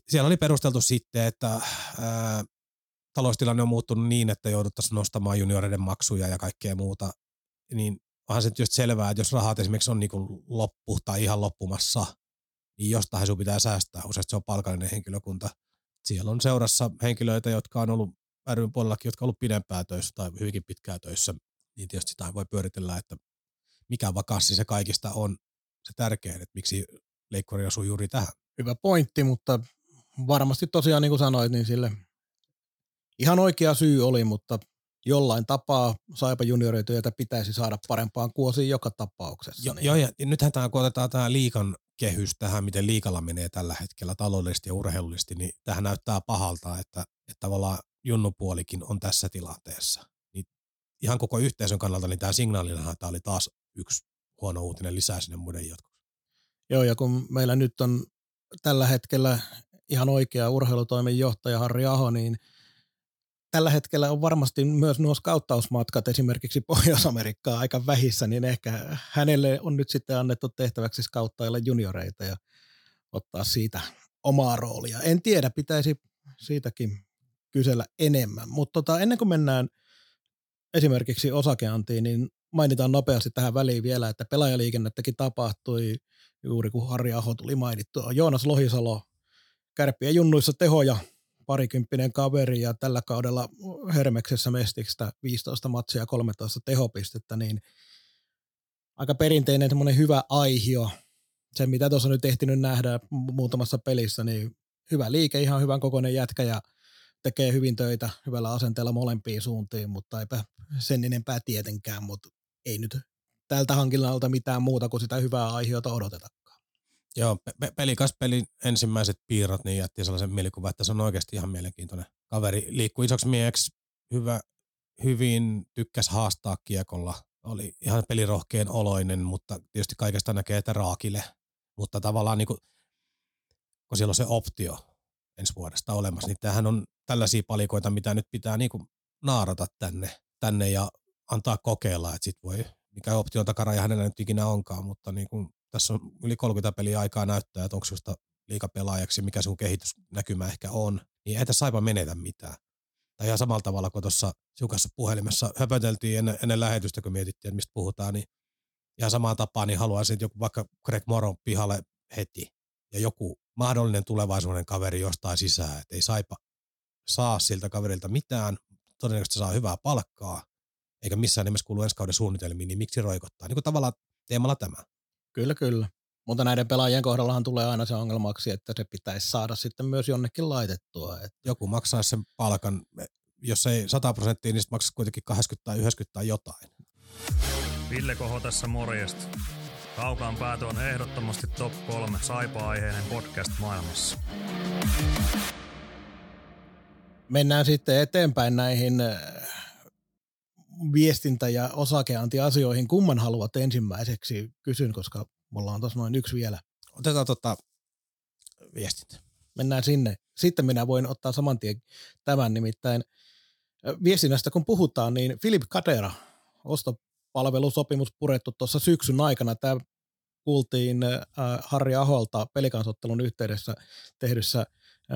siellä oli perusteltu sitten, että ää, taloustilanne on muuttunut niin, että jouduttaisiin nostamaan junioreiden maksuja ja kaikkea muuta, niin onhan se tietysti selvää, että jos rahat esimerkiksi on niin kuin loppu tai ihan loppumassa, niin jostain sun pitää säästää. Useasti se on palkallinen henkilökunta. Siellä on seurassa henkilöitä, jotka on ollut ryn puolellakin, jotka on ollut pidempään töissä tai hyvinkin pitkään töissä, niin tietysti sitä voi pyöritellä, että mikä vakanssi se kaikista on se tärkein, että miksi leikkuri osuu juuri tähän. Hyvä pointti, mutta varmasti tosiaan niin kuin sanoit, niin sille ihan oikea syy oli, mutta jollain tapaa Saipa juniorityötä pitäisi saada parempaan kuosiin joka tapauksessa. Jo, niin. Joo, ja nythän tämä, kun otetaan tämä liikan kehys tähän, miten liikalla menee tällä hetkellä taloudellisesti ja urheilullisesti, niin tähän näyttää pahalta, että, että tavallaan junnupuolikin on tässä tilanteessa. Niin ihan koko yhteisön kannalta, niin tämä signaalinahan tämä oli taas yksi huono uutinen lisää sinne muiden jatkoksi. Joo, ja kun meillä nyt on tällä hetkellä ihan oikea urheilutoimen johtaja Harri Aho, niin – tällä hetkellä on varmasti myös nuo skauttausmatkat esimerkiksi Pohjois-Amerikkaan aika vähissä, niin ehkä hänelle on nyt sitten annettu tehtäväksi skauttailla junioreita ja ottaa siitä omaa roolia. En tiedä, pitäisi siitäkin kysellä enemmän, mutta tota, ennen kuin mennään esimerkiksi osakeantiin, niin mainitaan nopeasti tähän väliin vielä, että pelaajaliikennettäkin tapahtui juuri kun Harri Aho tuli mainittua. Joonas Lohisalo kärppien junnuissa tehoja parikymppinen kaveri ja tällä kaudella Hermeksessä Mestikstä 15 matsia ja 13 tehopistettä, niin aika perinteinen semmoinen hyvä aihio. Se, mitä tuossa nyt ehtinyt nähdä muutamassa pelissä, niin hyvä liike, ihan hyvän kokoinen jätkä ja tekee hyvin töitä hyvällä asenteella molempiin suuntiin, mutta eipä sen enempää tietenkään, mutta ei nyt tältä hankinnalta mitään muuta kuin sitä hyvää aihiota odoteta. Joo, pe- pelikas pelin ensimmäiset piirrot niin jätti sellaisen mielikuvan, että se on oikeasti ihan mielenkiintoinen kaveri. Liikkuu isoksi mieheksi, hyvä, hyvin tykkäs haastaa kiekolla. Oli ihan pelirohkeen oloinen, mutta tietysti kaikesta näkee, että raakille. Mutta tavallaan niin kuin, kun siellä on se optio ensi vuodesta olemassa, niin tämähän on tällaisia palikoita, mitä nyt pitää niin kuin naarata tänne, tänne ja antaa kokeilla, että sit voi, mikä option takaraja hänellä nyt ikinä onkaan, mutta niin kuin tässä on yli 30 peliä aikaa näyttää, että onko sinusta liikapelaajaksi, mikä sun kehitysnäkymä ehkä on, niin ei tässä saipa menetä mitään. Tai ihan samalla tavalla kuin tuossa siukassa puhelimessa höpöteltiin ennen, ennen lähetystä, kun mietittiin, että mistä puhutaan, niin ihan samaan tapaan niin haluaisin, että joku vaikka Greg Moron pihalle heti ja joku mahdollinen tulevaisuuden kaveri jostain sisään, että ei saipa saa siltä kaverilta mitään, todennäköisesti saa hyvää palkkaa, eikä missään nimessä kuulu ensi kauden suunnitelmiin, niin miksi roikottaa? Niin kuin tavallaan teemalla tämä. Kyllä, kyllä. Mutta näiden pelaajien kohdallahan tulee aina se ongelmaksi, että se pitäisi saada sitten myös jonnekin laitettua. Että... Joku maksaa sen palkan, jos ei 100 prosenttia, niin maksaa kuitenkin 80 tai 90 tai jotain. Ville Koho tässä morjesta. Kaukaan päätö on ehdottomasti top 3 saipa-aiheinen podcast maailmassa. Mennään sitten eteenpäin näihin äh, viestintä- ja osakeantiasioihin. Kumman haluat ensimmäiseksi? Kysyn, koska mulla on tuossa noin yksi vielä. Otetaan tota viestintä. Mennään sinne. Sitten minä voin ottaa saman tien tämän nimittäin. Viestinnästä kun puhutaan, niin Philip Kadera, ostopalvelusopimus purettu tuossa syksyn aikana. Tämä kuultiin Harri Aholta pelikansottelun yhteydessä tehdyssä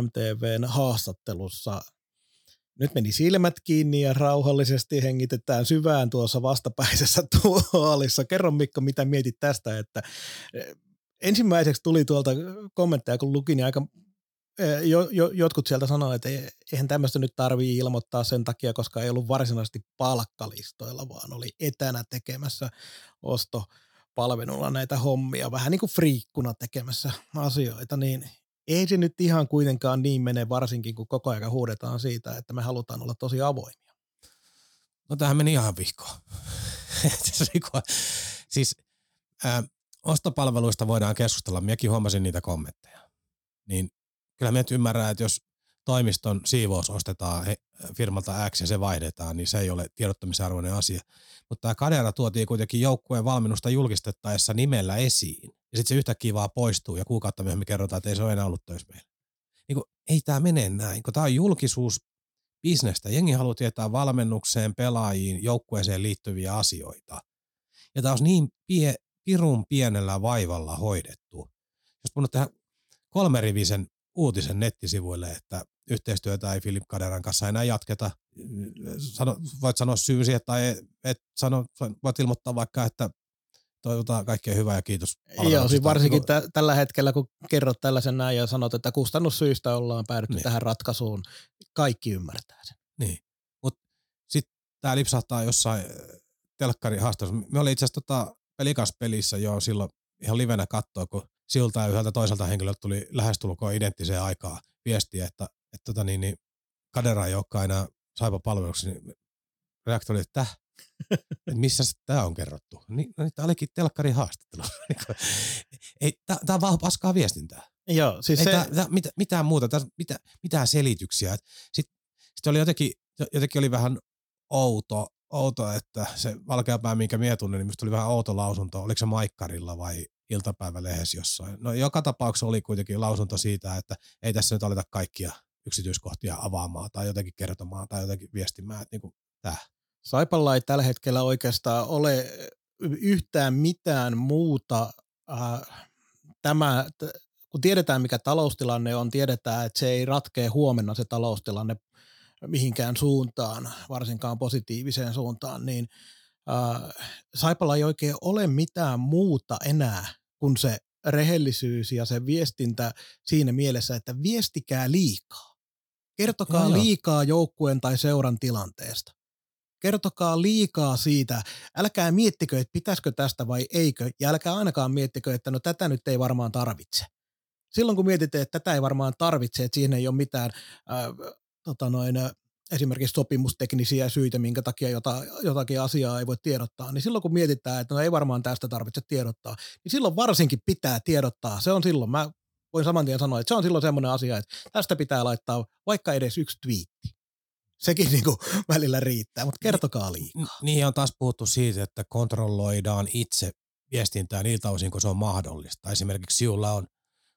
MTVn haastattelussa. Nyt meni silmät kiinni ja rauhallisesti hengitetään syvään tuossa vastapäisessä tuolissa. Kerro Mikko, mitä mietit tästä, että ensimmäiseksi tuli tuolta kommentteja, kun lukin, niin aika jo, jo, jotkut sieltä sanoivat, että eihän tämmöistä nyt tarvii ilmoittaa sen takia, koska ei ollut varsinaisesti palkkalistoilla, vaan oli etänä tekemässä ostopalvelulla näitä hommia, vähän niin kuin friikkuna tekemässä asioita, niin ei se nyt ihan kuitenkaan niin mene, varsinkin kun koko ajan huudetaan siitä, että me halutaan olla tosi avoimia. No tähän meni ihan vihkoon. siis ää, ostopalveluista voidaan keskustella, minäkin huomasin niitä kommentteja. Niin kyllä me ymmärrän, että jos toimiston siivous ostetaan firmalta X ja se vaihdetaan, niin se ei ole tiedottamisarvoinen asia. Mutta tämä Kadera tuotiin kuitenkin joukkueen valmennusta julkistettaessa nimellä esiin. Ja sitten se yhtäkkiä vaan poistuu ja kuukautta myöhemmin kerrotaan, että ei se ole enää ollut töissä meillä. Niin kuin, ei tämä mene näin, kun tämä on julkisuus bisnestä. Jengi haluaa tietää valmennukseen, pelaajiin, joukkueeseen liittyviä asioita. Ja tämä on niin pie, pirun pienellä vaivalla hoidettu. Jos mun tehdä kolmerivisen uutisen nettisivuille, että yhteistyötä ei Filip Kaderan kanssa enää jatketa. Sano, voit sanoa syy siihen tai et sano, voit ilmoittaa vaikka, että toivotaan kaikkea hyvää ja kiitos. Joo, siis varsinkin t- tällä hetkellä, kun kerrot tällaisen näin ja sanot, että kustannussyistä ollaan päädytty niin. tähän ratkaisuun, kaikki ymmärtää sen. Niin, mutta sitten tämä lipsahtaa jossain telkkari haastattelussa. Me oli itse asiassa tota Pelikas pelissä jo silloin ihan livenä katsoa, kun siltä ja yhdeltä toiselta henkilöltä tuli lähestulkoon identtiseen aikaan viestiä, että, että tota niin, niin Kadera ei olekaan enää saipa palveluksi, niin reaktio oli, että että missä tämä on kerrottu. Niin, no, niin tämä olikin telkkari haastattelu. tämä on vaan paskaa viestintää. Joo, siis ei se... Tää, tää, mit, mitään muuta, tää, mitä, mitään selityksiä. Sitten sit oli jotenkin, jotenkin oli vähän outo, outo, että se valkeapää, minkä mie tunnen, niin oli vähän outo lausunto. Oliko se Maikkarilla vai iltapäivälehdessä jossain? No joka tapauksessa oli kuitenkin lausunto siitä, että ei tässä nyt aleta kaikkia yksityiskohtia avaamaan tai jotenkin kertomaan tai jotenkin viestimään, että niin kuin tämä. Saipalla ei tällä hetkellä oikeastaan ole yhtään mitään muuta. Äh, tämä, kun tiedetään mikä taloustilanne on, tiedetään, että se ei ratkee huomenna se taloustilanne mihinkään suuntaan, varsinkaan positiiviseen suuntaan, niin äh, Saipalla ei oikein ole mitään muuta enää kuin se rehellisyys ja se viestintä siinä mielessä, että viestikää liikaa. Kertokaa joo, liikaa joukkueen tai seuran tilanteesta. Kertokaa liikaa siitä. Älkää miettikö, että pitäisikö tästä vai eikö, ja älkää ainakaan miettikö, että no tätä nyt ei varmaan tarvitse. Silloin kun mietitte, että tätä ei varmaan tarvitse, että siinä ei ole mitään äh, tota noin, esimerkiksi sopimusteknisiä syitä, minkä takia jota, jotakin asiaa ei voi tiedottaa, niin silloin kun mietitään, että no ei varmaan tästä tarvitse tiedottaa, niin silloin varsinkin pitää tiedottaa. Se on silloin, mä voin saman tien sanoa, että se on silloin semmoinen asia, että tästä pitää laittaa vaikka edes yksi twiitti. Sekin niin kuin välillä riittää, mutta kertokaa liikaa. Niin on taas puhuttu siitä, että kontrolloidaan itse viestintää niiltä osin, kun se on mahdollista. Esimerkiksi sinulla on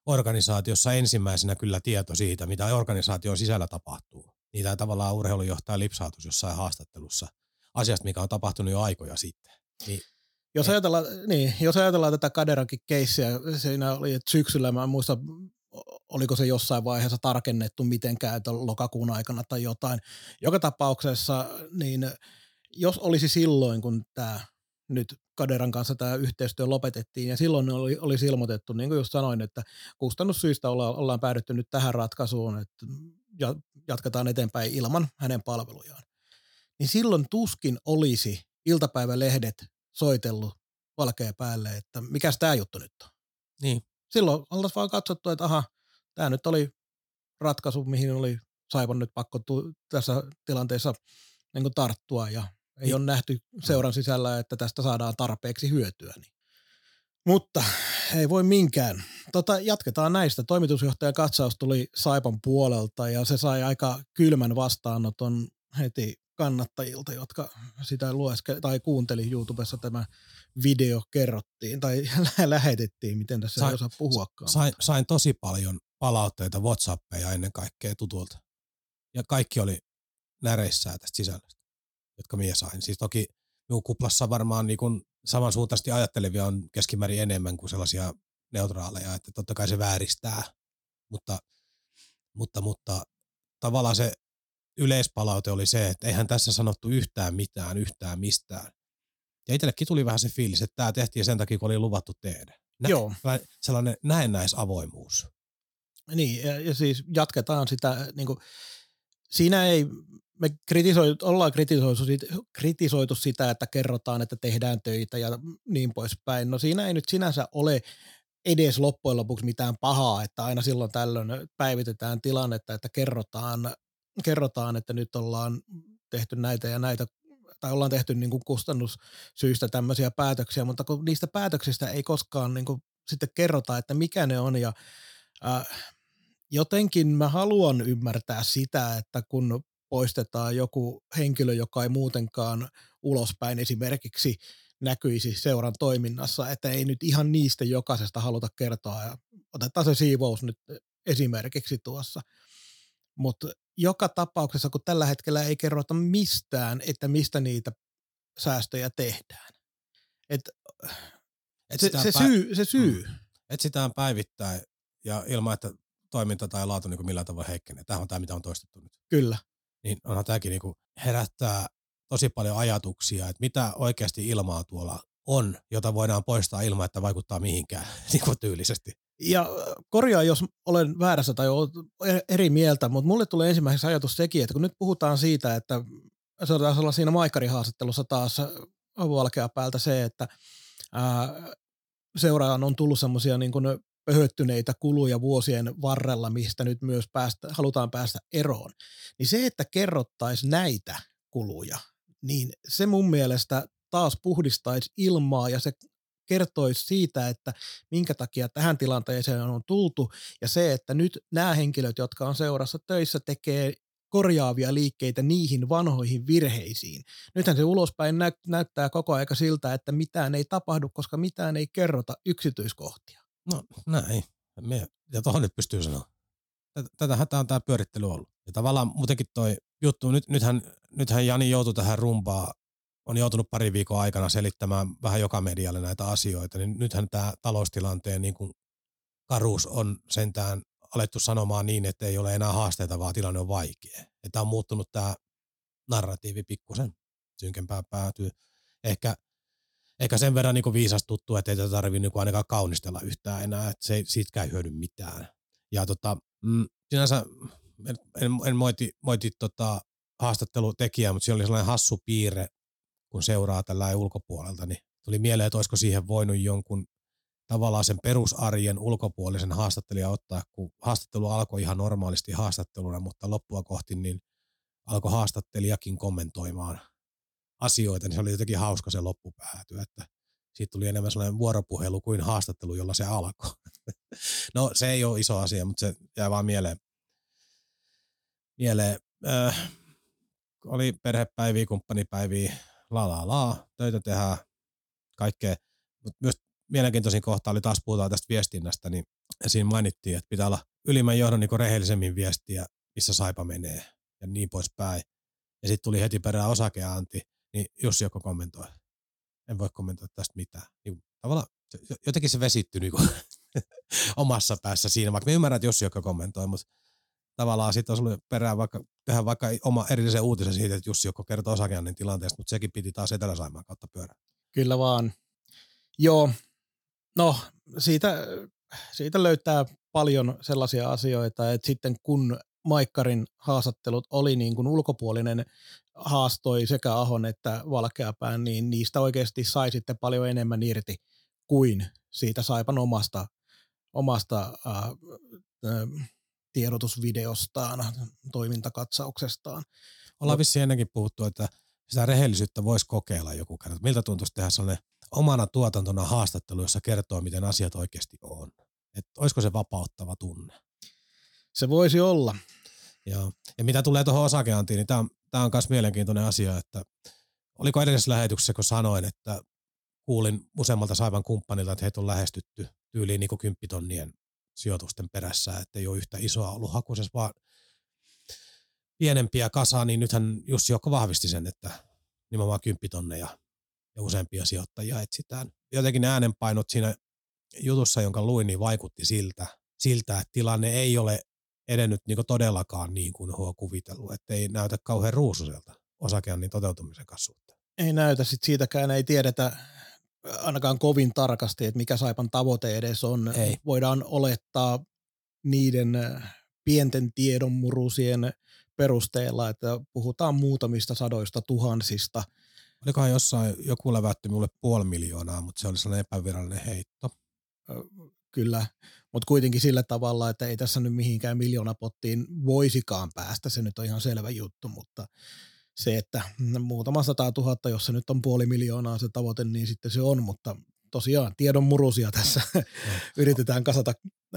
organisaatiossa ensimmäisenä kyllä tieto siitä, mitä organisaation sisällä tapahtuu. Niitä tavallaan urheilujohtaja lipsautus jossain haastattelussa asiasta, mikä on tapahtunut jo aikoja sitten. Niin, jos, ajatellaan, niin, jos ajatellaan tätä Kaderankin keissiä, siinä oli, että syksyllä, mä en muista, oliko se jossain vaiheessa tarkennettu mitenkään, lokakuun aikana tai jotain. Joka tapauksessa, niin jos olisi silloin, kun tämä nyt Kaderan kanssa tämä yhteistyö lopetettiin ja silloin oli, olisi ilmoitettu, niin kuin just sanoin, että kustannussyistä olla, ollaan päädytty nyt tähän ratkaisuun, että jatketaan eteenpäin ilman hänen palvelujaan. Niin silloin tuskin olisi iltapäivälehdet soitellut valkea päälle, että mikä tämä juttu nyt on. Niin. Silloin oltaisiin vaan katsottu, että aha, tämä nyt oli ratkaisu, mihin oli Saivan nyt pakko tu- tässä tilanteessa niin tarttua ja ei niin. ole nähty seuran sisällä, että tästä saadaan tarpeeksi hyötyä. Niin. Mutta ei voi minkään. Tota, jatketaan näistä. Toimitusjohtajan katsaus tuli Saipan puolelta ja se sai aika kylmän vastaanoton heti kannattajilta, jotka sitä lueske, tai kuunteli YouTubessa tämä video kerrottiin tai lähetettiin, miten tässä Sain- ei osaa puhuakaan. Sain, sain tosi paljon palautteita Whatsappeja ennen kaikkea tutulta. Ja kaikki oli näreissään tästä sisällöstä, jotka minä sain. Siis toki minun kuplassa varmaan niin kuin samansuuntaisesti ajattelevia on keskimäärin enemmän kuin sellaisia neutraaleja, että totta kai se vääristää. Mutta, mutta, mutta tavallaan se yleispalaute oli se, että eihän tässä sanottu yhtään mitään, yhtään mistään. Ja itsellekin tuli vähän se fiilis, että tämä tehtiin sen takia, kun oli luvattu tehdä. Nä- Joo. sellainen näennäisavoimuus. Niin, ja, ja siis jatketaan sitä, niin kuin, siinä ei, me kritisoi, ollaan kritisoitu, kritisoitu sitä, että kerrotaan, että tehdään töitä ja niin poispäin. No siinä ei nyt sinänsä ole edes loppujen lopuksi mitään pahaa, että aina silloin tällöin päivitetään tilannetta, että kerrotaan, kerrotaan että nyt ollaan tehty näitä ja näitä tai ollaan tehty niin kuin kustannussyistä tämmöisiä päätöksiä, mutta kun niistä päätöksistä ei koskaan niin kuin sitten kerrota, että mikä ne on ja äh, jotenkin mä haluan ymmärtää sitä, että kun poistetaan joku henkilö, joka ei muutenkaan ulospäin esimerkiksi näkyisi seuran toiminnassa, että ei nyt ihan niistä jokaisesta haluta kertoa ja otetaan se siivous nyt esimerkiksi tuossa. Mutta joka tapauksessa, kun tällä hetkellä ei kerrota mistään, että mistä niitä säästöjä tehdään. Et se, Etsitään, se, pä- syy, se syy. etsitään päivittäin ja ilman, että toiminta tai laatu niin millään tavoin heikkenee. Tämä on tämä, mitä on toistettu nyt. Kyllä. Niin onhan tämäkin niin herättää tosi paljon ajatuksia, että mitä oikeasti ilmaa tuolla on, jota voidaan poistaa ilman, että vaikuttaa mihinkään niin kuin tyylisesti. Ja äh, korjaa, jos olen väärässä tai olet eri mieltä, mutta mulle tulee ensimmäiseksi ajatus sekin, että kun nyt puhutaan siitä, että se taisi olla siinä Maikkari-haastattelussa taas valkea päältä se, että ää, seuraan on tullut semmoisia niin pöhöttyneitä kuluja vuosien varrella, mistä nyt myös päästä, halutaan päästä eroon. Niin se, että kerrottaisiin näitä kuluja, niin se mun mielestä taas puhdistaisi ilmaa ja se kertoisi siitä, että minkä takia tähän tilanteeseen on tultu ja se, että nyt nämä henkilöt, jotka on seurassa töissä, tekee korjaavia liikkeitä niihin vanhoihin virheisiin. Nythän se ulospäin nä- näyttää koko aika siltä, että mitään ei tapahdu, koska mitään ei kerrota yksityiskohtia. No näin. Me, ja tuohon nyt pystyy sanoa. Tätä- tämä on tämä pyörittely ollut. Ja tavallaan muutenkin toi juttu, nyt, nythän, nythän Jani joutui tähän rumpaan, on joutunut pari viikon aikana selittämään vähän joka medialle näitä asioita, niin nythän tämä taloustilanteen niin kuin karuus on sentään alettu sanomaan niin, että ei ole enää haasteita, vaan tilanne on vaikea. Että on muuttunut tämä narratiivi pikkusen synkempään päätyy. Ehkä, ehkä sen verran niin viisastuttu, että ei tätä tarvitse niin ainakaan kaunistella yhtään enää, että se ei, siitäkään hyödy mitään. Ja tota, mm, sinänsä en, en, en moiti, moiti tota haastattelutekijää, mutta siellä oli sellainen hassu piirre, kun seuraa tällä ulkopuolelta, niin tuli mieleen, että olisiko siihen voinut jonkun tavallaan sen perusarjen ulkopuolisen haastattelija ottaa, kun haastattelu alkoi ihan normaalisti haastatteluna, mutta loppua kohti niin alkoi haastattelijakin kommentoimaan asioita, niin se oli jotenkin hauska se loppupääty, että siitä tuli enemmän sellainen vuoropuhelu kuin haastattelu, jolla se alkoi. no se ei ole iso asia, mutta se jää vaan mieleen. mieleen. Äh, oli perhepäiviä, kumppanipäiviä, la la la, töitä tehdään, kaikkea. Mutta myös mielenkiintoisin kohta oli taas puhutaan tästä viestinnästä, niin siinä mainittiin, että pitää olla ylimmän johdon niin rehellisemmin viestiä, missä saipa menee ja niin poispäin. Ja sitten tuli heti perään osakeanti, niin Jussi joko kommentoi. En voi kommentoida tästä mitään. Niin tavallaan jotenkin se vesittyi niin omassa päässä siinä, vaikka me ymmärrän, että Jussi joka kommentoi, mutta tavallaan sitten olisi ollut perään vaikka, tehdä vaikka oma erillisen uutisen siitä, että Jussi joko kertoo osakeannin tilanteesta, mutta sekin piti taas Etelä-Saimaan kautta pyörää. Kyllä vaan. Joo, no siitä, siitä löytää paljon sellaisia asioita, että sitten kun Maikkarin haastattelut oli niin kuin ulkopuolinen haastoi sekä Ahon että Valkeapään, niin niistä oikeasti sai sitten paljon enemmän irti kuin siitä Saipan omasta, omasta äh, äh, tiedotusvideostaan, toimintakatsauksestaan. Ollaan vissiin ennenkin puhuttu, että sitä rehellisyyttä voisi kokeilla joku kerta. Miltä tuntuisi tehdä sellainen omana tuotantona haastattelu, jossa kertoo, miten asiat oikeasti on. Että olisiko se vapauttava tunne? Se voisi olla. Joo. Ja mitä tulee tuohon osakeantiin, niin tämä on on myös mielenkiintoinen asia, että oliko edellisessä lähetyksessä, kun sanoin, että kuulin useammalta Saivan kumppanilta, että heitä on lähestytty tyyliin niin kymppitonnien sijoitusten perässä, että ei ole yhtä isoa ollut hakusessa, vaan pienempiä kasaa, niin nythän Jussi Jokko vahvisti sen, että nimenomaan kymppitonneja ja useampia sijoittajia etsitään. Jotenkin ne äänenpainot siinä jutussa, jonka luin, niin vaikutti siltä, siltä että tilanne ei ole edennyt niin todellakaan niin kuin he kuvitellut, että ei näytä kauhean ruususelta osakeannin toteutumisen kanssa Ei näytä, sit siitäkään ei tiedetä ainakaan kovin tarkasti, että mikä Saipan tavoite edes on. Ei. Voidaan olettaa niiden äh, pienten tiedonmurusien perusteella, että puhutaan muutamista sadoista tuhansista. Olikohan jossain joku lävätty mulle puoli miljoonaa, mutta se oli sellainen epävirallinen heitto. Kyllä, mutta kuitenkin sillä tavalla, että ei tässä nyt mihinkään miljoonapottiin voisikaan päästä, se nyt on ihan selvä juttu, mutta se, että muutama sata tuhatta, jos se nyt on puoli miljoonaa se tavoite, niin sitten se on, mutta tosiaan tiedon murusia tässä yritetään kasata,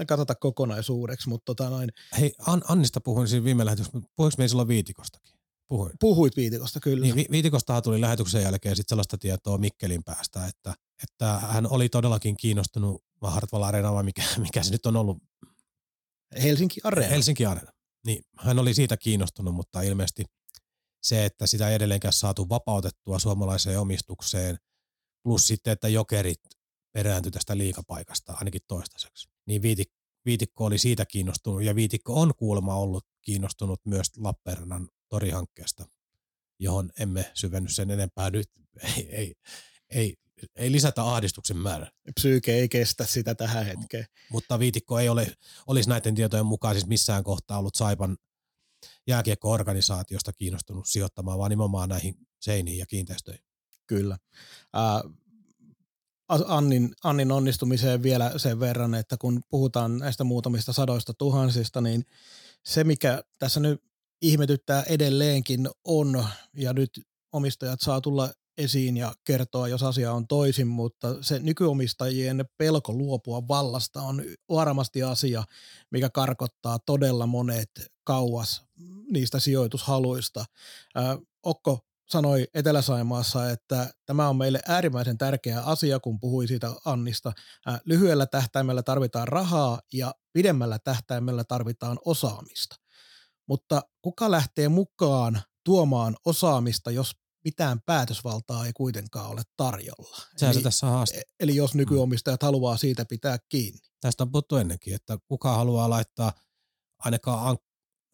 kasata kokonaisuudeksi, mutta tota noin. Hei, An- Annista puhuin siinä viime lähetyksessä, mutta puhuinko me silloin Viitikostakin? Puhuin. Puhuit Viitikosta, kyllä. Niin, Vi- Viitikostahan tuli lähetyksen jälkeen sit sellaista tietoa Mikkelin päästä, että, että hän oli todellakin kiinnostunut Hartwall Arena vai mikä, mikä se nyt on ollut? Helsinki Areena. Helsinki Areena. Niin, hän oli siitä kiinnostunut, mutta ilmeisesti se, että sitä ei edelleenkään saatu vapautettua suomalaiseen omistukseen, plus sitten, että jokerit perääntyi tästä liikapaikasta ainakin toistaiseksi. Niin Viitik, Viitikko oli siitä kiinnostunut, ja Viitikko on kuulemma ollut kiinnostunut myös Lappeenrannan torihankkeesta, johon emme syvenny sen enempää nyt. Ei, ei, ei, ei lisätä ahdistuksen määrää. Psyyke ei kestä sitä tähän hetkeen. Mutta Viitikko ei ole, olisi näiden tietojen mukaan siis missään kohtaa ollut Saipan jääkiekko-organisaatiosta kiinnostunut sijoittamaan, vaan nimenomaan näihin seiniin ja kiinteistöihin. Kyllä. Äh, Annin, Annin onnistumiseen vielä sen verran, että kun puhutaan näistä muutamista sadoista tuhansista, niin se mikä tässä nyt ihmetyttää edelleenkin on, ja nyt omistajat saa tulla esiin ja kertoa, jos asia on toisin, mutta se nykyomistajien pelko luopua vallasta on varmasti asia, mikä karkottaa todella monet kauas niistä sijoitushaluista. Okko sanoi Etelä-Saimaassa, että tämä on meille äärimmäisen tärkeä asia, kun puhui siitä Annista. Lyhyellä tähtäimellä tarvitaan rahaa ja pidemmällä tähtäimellä tarvitaan osaamista. Mutta kuka lähtee mukaan tuomaan osaamista, jos mitään päätösvaltaa ei kuitenkaan ole tarjolla. Sehän eli, se tässä on e- Eli jos nykyomistajat mm. haluaa siitä pitää kiinni. Tästä on puhuttu ennenkin, että kuka haluaa laittaa ainakaan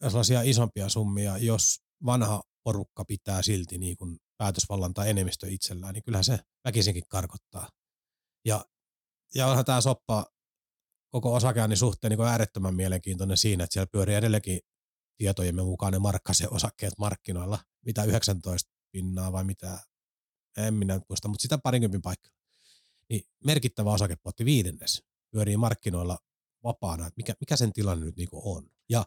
sellaisia isompia summia, jos vanha porukka pitää silti niin kuin päätösvallan tai enemmistö itsellään, niin kyllähän se väkisinkin karkottaa. Ja, ja onhan tämä soppa koko osakeannin suhteen niin äärettömän mielenkiintoinen siinä, että siellä pyörii edelleenkin tietojemme mukaan ne markkasen osakkeet markkinoilla, mitä 19 pinnaa vai mitä, en minä nyt muista, mutta sitä parinkympin paikkaa. Niin merkittävä osakepotti viidennes pyörii markkinoilla vapaana, että mikä, mikä sen tilanne nyt niinku on. Ja,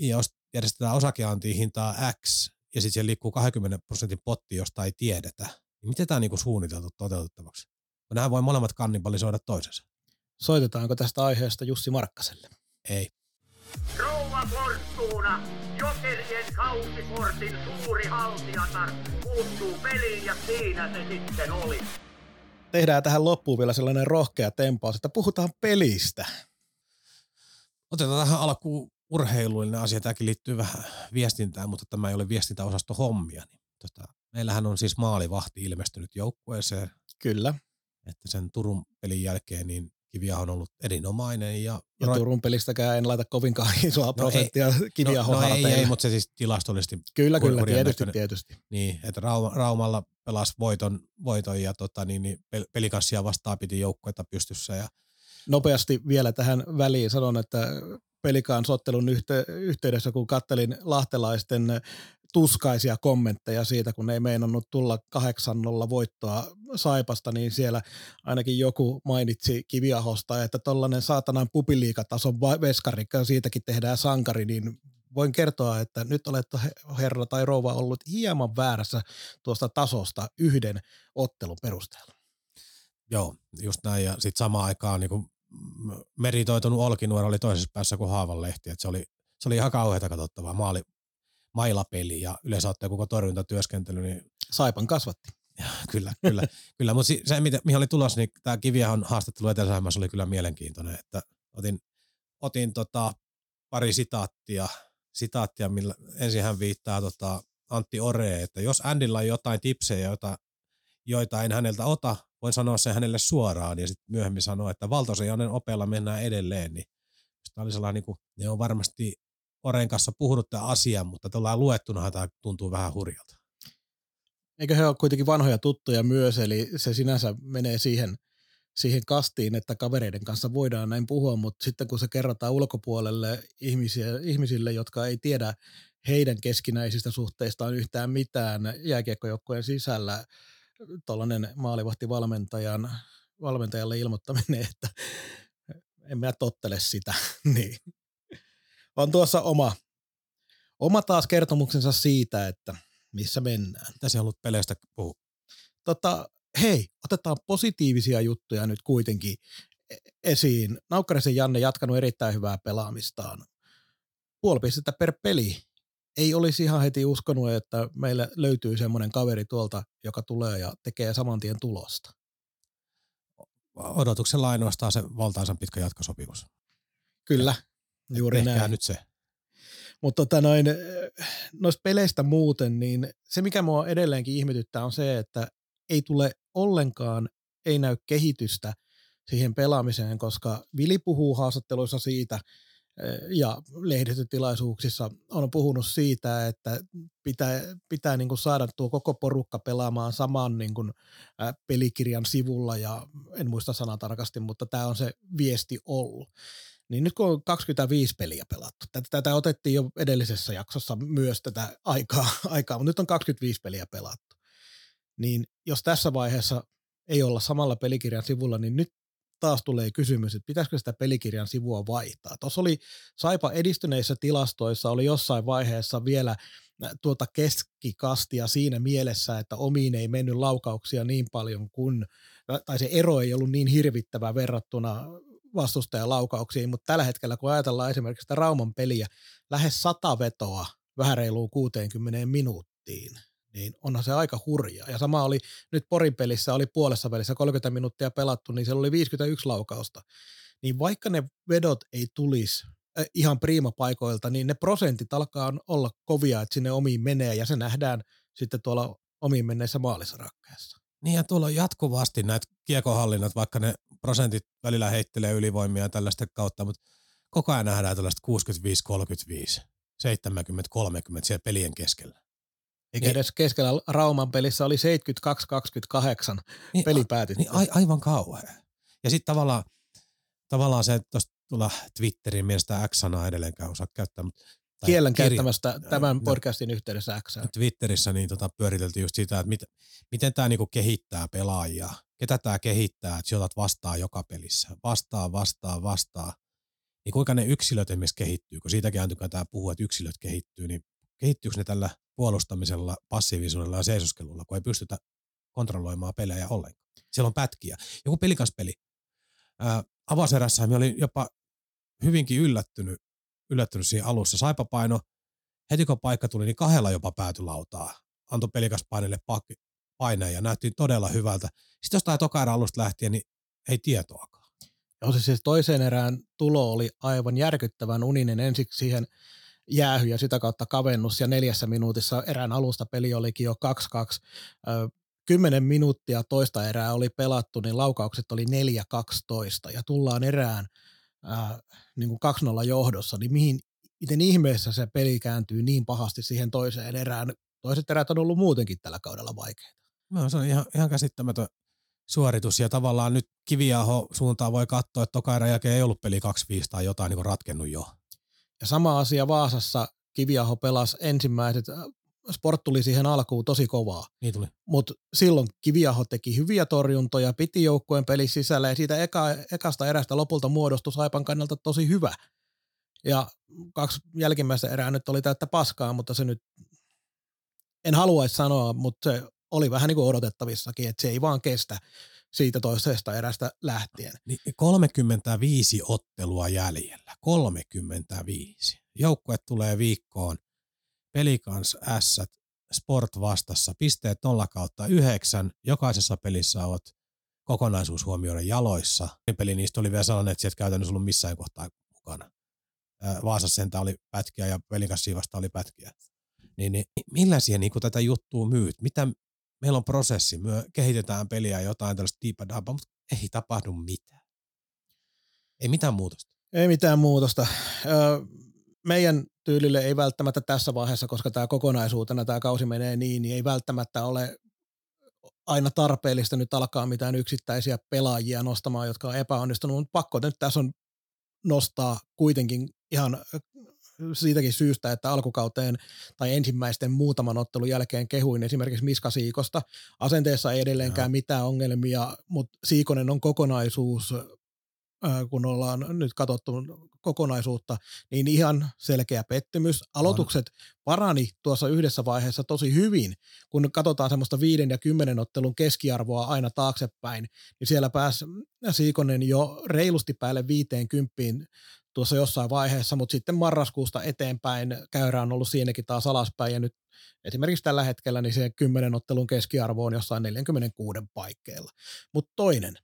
ja jos järjestetään osakeantiin hintaa X ja sitten siellä liikkuu 20 prosentin potti, josta ei tiedetä, niin miten tämä on niinku suunniteltu toteutettavaksi? Nämä voi molemmat kannibalisoida toisensa. Soitetaanko tästä aiheesta Jussi Markkaselle? Ei. Rouva Fortuna, Jokerien kausiportin suuri haltijatar, puuttuu peliin ja siinä se sitten oli. Tehdään tähän loppuun vielä sellainen rohkea tempaus, että puhutaan pelistä. Otetaan tähän alkuun urheilullinen asia. Tämäkin liittyy vähän viestintään, mutta tämä ei ole viestintäosasto hommia. Niin tota, meillähän on siis maalivahti ilmestynyt joukkueeseen. Kyllä. Että sen Turun pelin jälkeen niin Kiviaho on ollut erinomainen. Ja, ja Ro- Turun pelistäkään en laita kovinkaan isoa no prosenttia ei, Kiviahon no, no ei, ei, mutta se siis tilastollisesti. Kyllä, kyllä, tietysti, tietysti. Niin, että Rauma, Raumalla pelasi voiton, voiton ja tota, niin, niin pelikassia vastaan piti joukkuetta pystyssä. Ja, Nopeasti vielä tähän väliin sanon, että pelikaan sottelun yhte- yhteydessä, kun kattelin lahtelaisten tuskaisia kommentteja siitä, kun ei meinannut tulla 8-0 voittoa Saipasta, niin siellä ainakin joku mainitsi Kiviahosta, että tollainen saatanan pupiliikatason veskari, siitäkin tehdään sankari, niin voin kertoa, että nyt olette herra tai rouva ollut hieman väärässä tuosta tasosta yhden ottelun perusteella. Joo, just näin. Ja sitten samaan aikaan niin meritoitunut Olkinuora oli toisessa päässä kuin Haavanlehti. Et se, oli, se oli ihan kauheata katsottavaa. Maali, mailapeli ja yleensä ottaen koko torjuntatyöskentely, niin Saipan kasvatti. kyllä, kyllä, kyllä. mutta se, mitä, mihin oli tulossa, niin tämä Kiviahon haastattelu etelä oli kyllä mielenkiintoinen, että otin, otin tota, pari sitaattia, sitaattia, millä ensin hän viittaa tota, Antti Ore, että jos Andilla on jotain tipsejä, joita, joita en häneltä ota, voin sanoa sen hänelle suoraan ja sitten myöhemmin sanoa, että valtoisen opella mennään edelleen, niin tämä oli sellainen, niin kuin, ne on varmasti Oren kanssa puhunut tämän asian, mutta tuolla luettuna tämä tuntuu vähän hurjalta. Eikö he ole kuitenkin vanhoja tuttuja myös, eli se sinänsä menee siihen, siihen kastiin, että kavereiden kanssa voidaan näin puhua, mutta sitten kun se kerrotaan ulkopuolelle ihmisiä, ihmisille, jotka ei tiedä heidän keskinäisistä suhteistaan yhtään mitään jääkiekkojoukkojen sisällä, tuollainen maalivahtivalmentajan valmentajalle ilmoittaminen, että en minä tottele sitä, niin on tuossa oma, oma taas kertomuksensa siitä, että missä mennään. Tässä on ollut peleistä puhu. Tota, hei, otetaan positiivisia juttuja nyt kuitenkin e- esiin. Naukkarisen Janne jatkanut erittäin hyvää pelaamistaan. Puoli pistettä per peli. Ei olisi ihan heti uskonut, että meille löytyy semmoinen kaveri tuolta, joka tulee ja tekee saman tien tulosta. Odotuksella ainoastaan se valtaisan pitkä jatkosopimus. Kyllä, juuri Tehkää näin. nyt se. Mutta tota noin, noista peleistä muuten, niin se mikä mua edelleenkin ihmetyttää on se, että ei tule ollenkaan, ei näy kehitystä siihen pelaamiseen, koska Vili puhuu haastatteluissa siitä ja lehdistötilaisuuksissa on puhunut siitä, että pitää, pitää niin kuin saada tuo koko porukka pelaamaan saman niin kuin pelikirjan sivulla ja en muista sanaa tarkasti, mutta tämä on se viesti ollut. Niin nyt kun on 25 peliä pelattu, tätä, tätä otettiin jo edellisessä jaksossa myös tätä aikaa, aikaa, mutta nyt on 25 peliä pelattu. Niin jos tässä vaiheessa ei olla samalla pelikirjan sivulla, niin nyt taas tulee kysymys, että pitäisikö sitä pelikirjan sivua vaihtaa. Tuossa oli Saipa edistyneissä tilastoissa, oli jossain vaiheessa vielä tuota keskikastia siinä mielessä, että omiin ei mennyt laukauksia niin paljon kuin, tai se ero ei ollut niin hirvittävä verrattuna vastustajan laukauksiin, mutta tällä hetkellä kun ajatellaan esimerkiksi sitä Rauman peliä, lähes sata vetoa vähän reiluun 60 minuuttiin, niin onhan se aika hurjaa. Ja sama oli nyt Porin pelissä, oli puolessa välissä 30 minuuttia pelattu, niin siellä oli 51 laukausta. Niin vaikka ne vedot ei tulisi äh, ihan priimapaikoilta, niin ne prosentit alkaa olla kovia, että sinne omiin menee, ja se nähdään sitten tuolla omiin menneissä maalisarakkeessa. Niin ja tuolla on jatkuvasti näitä kiekohallinnat, vaikka ne prosentit välillä heittelee ylivoimia tällaista kautta, mutta koko ajan nähdään tällaista 65-35, 70-30 siellä pelien keskellä. Eikä niin, edes keskellä Rauman pelissä oli 72-28 niin, peli päätetty. Niin a, aivan kauhean. Ja sitten tavallaan, tavallaan se, että tuosta tulla Twitterin mielestä X-sanaa edelleenkään osaa käyttää, mutta Kielen käyttämästä tämän no, podcastin yhteydessä X. Twitterissä niin tota, pyöriteltiin just sitä, että mit, miten tämä niinku kehittää pelaajia, ketä tämä kehittää, että otat vastaa joka pelissä, vastaa, vastaa, vastaa. Niin kuinka ne yksilöt esimerkiksi kehittyy, kun siitäkin tämä puhuu, että yksilöt kehittyy, niin kehittyykö ne tällä puolustamisella, passiivisuudella ja seisoskelulla, kun ei pystytä kontrolloimaan pelejä ollenkaan. Siellä on pätkiä. Joku pelikaspeli. Ää, avauserässä me olin jopa hyvinkin yllättynyt, yllättynyt siinä alussa. Saipa paino, heti kun paikka tuli, niin kahdella jopa päätyi lautaa. Antoi pelikaspainelle paineen ja näytti todella hyvältä. Sitten jostain toka alusta lähtien, niin ei tietoakaan. Joo, siis toiseen erään tulo oli aivan järkyttävän uninen ensiksi siihen jäähy ja sitä kautta kavennus ja neljässä minuutissa erään alusta peli olikin jo 2-2. Kymmenen minuuttia toista erää oli pelattu, niin laukaukset oli 4-12 ja tullaan erään ää, niin kuin 2-0 johdossa, niin mihin, miten ihmeessä se peli kääntyy niin pahasti siihen toiseen erään. Toiset erät on ollut muutenkin tällä kaudella vaikeita. No, se on ihan, ihan käsittämätön suoritus ja tavallaan nyt Kiviaho suuntaan voi katsoa, että toka jälkeen ei ollut peli 2-5 tai jotain niin ratkennut jo. Ja sama asia Vaasassa, Kiviaho pelasi ensimmäiset, Sport tuli siihen alkuun tosi kovaa. Niin tuli. Mutta silloin Kiviaho teki hyviä torjuntoja, piti joukkueen peli sisällä ja siitä eka, ekasta erästä lopulta muodostui Saipan kannalta tosi hyvä. Ja kaksi jälkimmäistä erää nyt oli täyttä paskaa, mutta se nyt, en haluaisi sanoa, mutta se oli vähän niin kuin odotettavissakin, että se ei vaan kestä siitä toisesta erästä lähtien. 35 niin ottelua jäljellä, 35. Joukkue tulee viikkoon Pelikans S Sport vastassa, pisteet 0 kautta 9, jokaisessa pelissä olet kokonaisuus huomioida jaloissa. Peli niistä oli vielä sellainen, että sieltä käytännössä ollut missään kohtaa mukana. Vaasassa sentä oli pätkiä ja Pelikas Siivasta oli pätkiä. Niin, niin millaisia niin kuin tätä juttua myyt? Mitä, meillä on prosessi, me kehitetään peliä jotain tällaista diipa mutta ei tapahdu mitään. Ei mitään muutosta. Ei mitään muutosta. Meidän tyylille ei välttämättä tässä vaiheessa, koska tämä kokonaisuutena tämä kausi menee niin, niin ei välttämättä ole aina tarpeellista nyt alkaa mitään yksittäisiä pelaajia nostamaan, jotka on epäonnistunut, mutta pakko nyt tässä on nostaa kuitenkin ihan siitäkin syystä, että alkukauteen tai ensimmäisten muutaman ottelun jälkeen kehuin esimerkiksi Miska Siikosta. Asenteessa ei edelleenkään Joo. mitään ongelmia, mutta Siikonen on kokonaisuus, kun ollaan nyt katsottu kokonaisuutta, niin ihan selkeä pettymys. Aloitukset parani tuossa yhdessä vaiheessa tosi hyvin, kun katsotaan semmoista viiden ja kymmenen ottelun keskiarvoa aina taaksepäin, niin siellä pääsi Siikonen jo reilusti päälle viiteen kymppiin tuossa jossain vaiheessa, mutta sitten marraskuusta eteenpäin käyrä on ollut siinäkin taas alaspäin, ja nyt esimerkiksi tällä hetkellä niin se kymmenen ottelun keskiarvo on jossain 46 paikkeilla. Mutta toinen,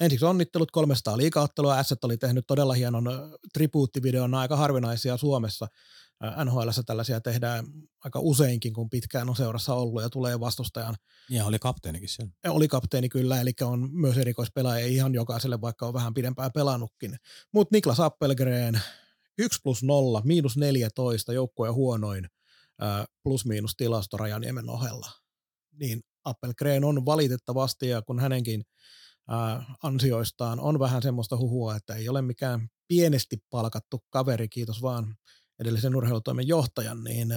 ensiksi onnittelut 300 liikaottelua, S oli tehnyt todella hienon tribuuttivideon, aika harvinaisia Suomessa, NHL tällaisia tehdään aika useinkin, kun pitkään on seurassa ollut ja tulee vastustajan. Ja oli kapteenikin siellä. Oli kapteeni kyllä, eli on myös erikoispelaaja ihan jokaiselle, vaikka on vähän pidempään pelannutkin. Mutta Niklas Appelgren 1 plus 0, miinus 14, joukkueen huonoin plus miinus tilasto Rajaniemen ohella. Niin Appelgren on valitettavasti, ja kun hänenkin ansioistaan on vähän semmoista huhua, että ei ole mikään pienesti palkattu kaveri, kiitos vaan edellisen urheilutoimen johtajan, niin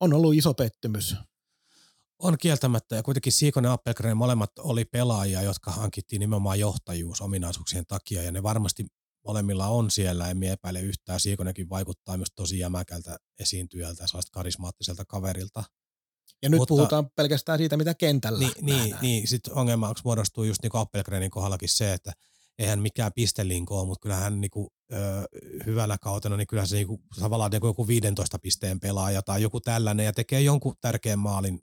on ollut iso pettymys. On kieltämättä, ja kuitenkin Siikonen ja Appelgren molemmat oli pelaajia, jotka hankittiin nimenomaan johtajuusominaisuuksien takia, ja ne varmasti molemmilla on siellä, en epäile yhtään. Siikonenkin vaikuttaa myös tosi jämäkältä esiintyjältä, sellaista karismaattiselta kaverilta. Ja nyt Mutta, puhutaan pelkästään siitä, mitä kentällä Niin, niin, niin sitten ongelmaksi muodostuu just niin Appelgrenin kohdallakin se, että eihän mikään pistelinko ole, mutta kyllähän niinku, ö, hyvällä kautena, niin kyllä se niinku, tavallaan niinku joku 15 pisteen pelaaja tai joku tällainen ja tekee jonkun tärkeän maalin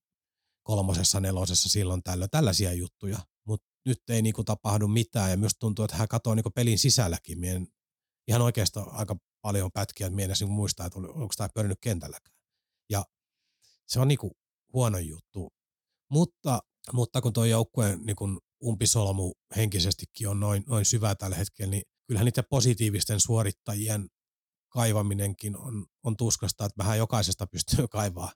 kolmosessa, nelosessa silloin tällöin, tällaisia juttuja. Mutta nyt ei niinku tapahdu mitään ja myös tuntuu, että hän katoo niinku pelin sisälläkin. Mien ihan oikeastaan aika paljon pätkiä, että mielessä niinku muistaa, että onko tämä pyörinyt kentälläkään. Ja se on niinku huono juttu. Mutta, mutta kun tuo joukkue niin umpisolmu henkisestikin on noin, noin syvä tällä hetkellä, niin kyllähän niiden positiivisten suorittajien kaivaminenkin on, on tuskasta, että vähän jokaisesta pystyy kaivaa,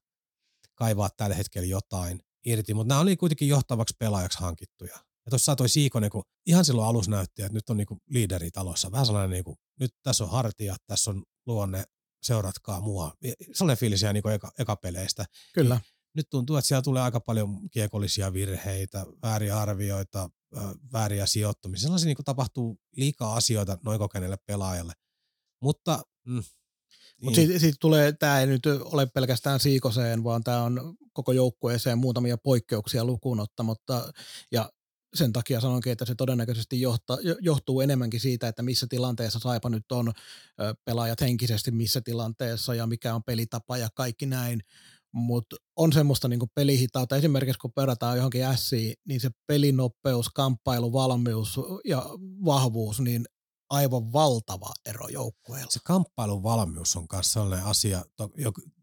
kaivaa tällä hetkellä jotain irti, mutta nämä oli kuitenkin johtavaksi pelaajaksi hankittuja. Ja tuossa toi Siikonen, kun ihan silloin alus näytti, että nyt on niinku liideri talossa. Vähän sellainen, niinku, nyt tässä on hartia, tässä on luonne, seuratkaa mua. Sellainen fiilis ihan niinku eka, eka peleistä. Kyllä nyt tuntuu, että siellä tulee aika paljon kiekollisia virheitä, vääriä arvioita, vääriä sijoittumisia. Sellaisia niin tapahtuu liikaa asioita noin kokeneelle pelaajalle. Mutta mm, mutta niin. sitten sit tulee, tämä ei nyt ole pelkästään Siikoseen, vaan tämä on koko joukkueeseen muutamia poikkeuksia lukuun ottamatta. Ja sen takia sanonkin, että se todennäköisesti johta, johtuu enemmänkin siitä, että missä tilanteessa Saipa nyt on, pelaajat henkisesti missä tilanteessa ja mikä on pelitapa ja kaikki näin mutta on semmoista niinku pelihitautta. Esimerkiksi kun perataan johonkin ässiin, niin se pelinopeus, kamppailu, valmius ja vahvuus, niin aivan valtava ero joukkueella. Se kamppailun valmius on myös sellainen asia,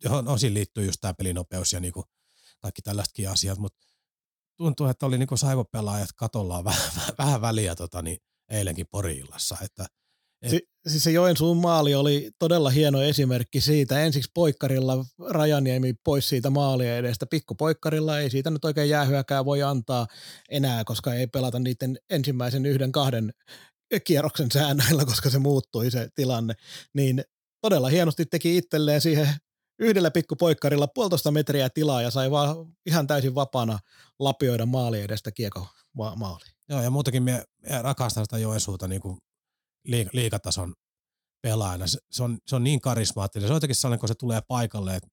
johon osin liittyy just tämä pelinopeus ja niinku kaikki tällaisetkin asiat, mutta tuntuu, että oli niinku saivopelaajat katollaan vähän, vähän väliä tota, niin eilenkin Poriillassa, että – Si- siis se Joensuun maali oli todella hieno esimerkki siitä. Ensiksi poikkarilla Rajaniemi pois siitä maalia edestä. Pikkupoikkarilla ei siitä nyt oikein jäähyäkään voi antaa enää, koska ei pelata niiden ensimmäisen yhden kahden kierroksen säännöillä, koska se muuttui se tilanne. Niin todella hienosti teki itselleen siihen yhdellä pikkupoikkarilla puolitoista metriä tilaa ja sai vaan ihan täysin vapaana lapioida maali edestä kiekko maali. Joo, ja muutenkin me rakastan sitä Joensuuta niin kuin liikatason pelaajana. Se, se, on, se on niin karismaattinen. Se on jotenkin sellainen, kun se tulee paikalle, että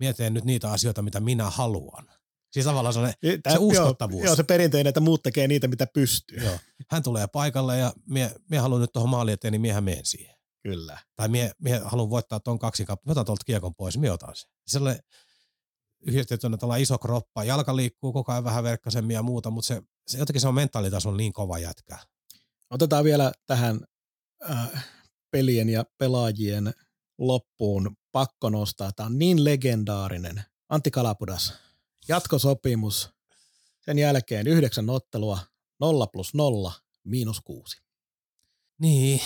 mietin nyt niitä asioita, mitä minä haluan. Siis tavallaan sellainen, Tää, se uskottavuus. Joo, joo, se perinteinen, että muut tekee niitä, mitä pystyy. Joo. Hän tulee paikalle ja mie, mie haluan nyt tuohon maali eteen, niin miehän menen siihen. Kyllä. Tai mie, mie haluan voittaa ton kaksi kappaletta, otan tuolta kiekon pois, mie otan sen. Sellainen yhdistettynä tuolla iso kroppa, jalka liikkuu koko ajan vähän verkkaisemmin ja muuta, mutta se, se jotenkin se on mentaalitasolla niin kova jätkä. Otetaan vielä tähän äh, pelien ja pelaajien loppuun pakko nostaa. Tämä on niin legendaarinen. Antti Kalapudas, jatkosopimus, sen jälkeen yhdeksän ottelua, nolla plus nolla, miinus kuusi. Niin.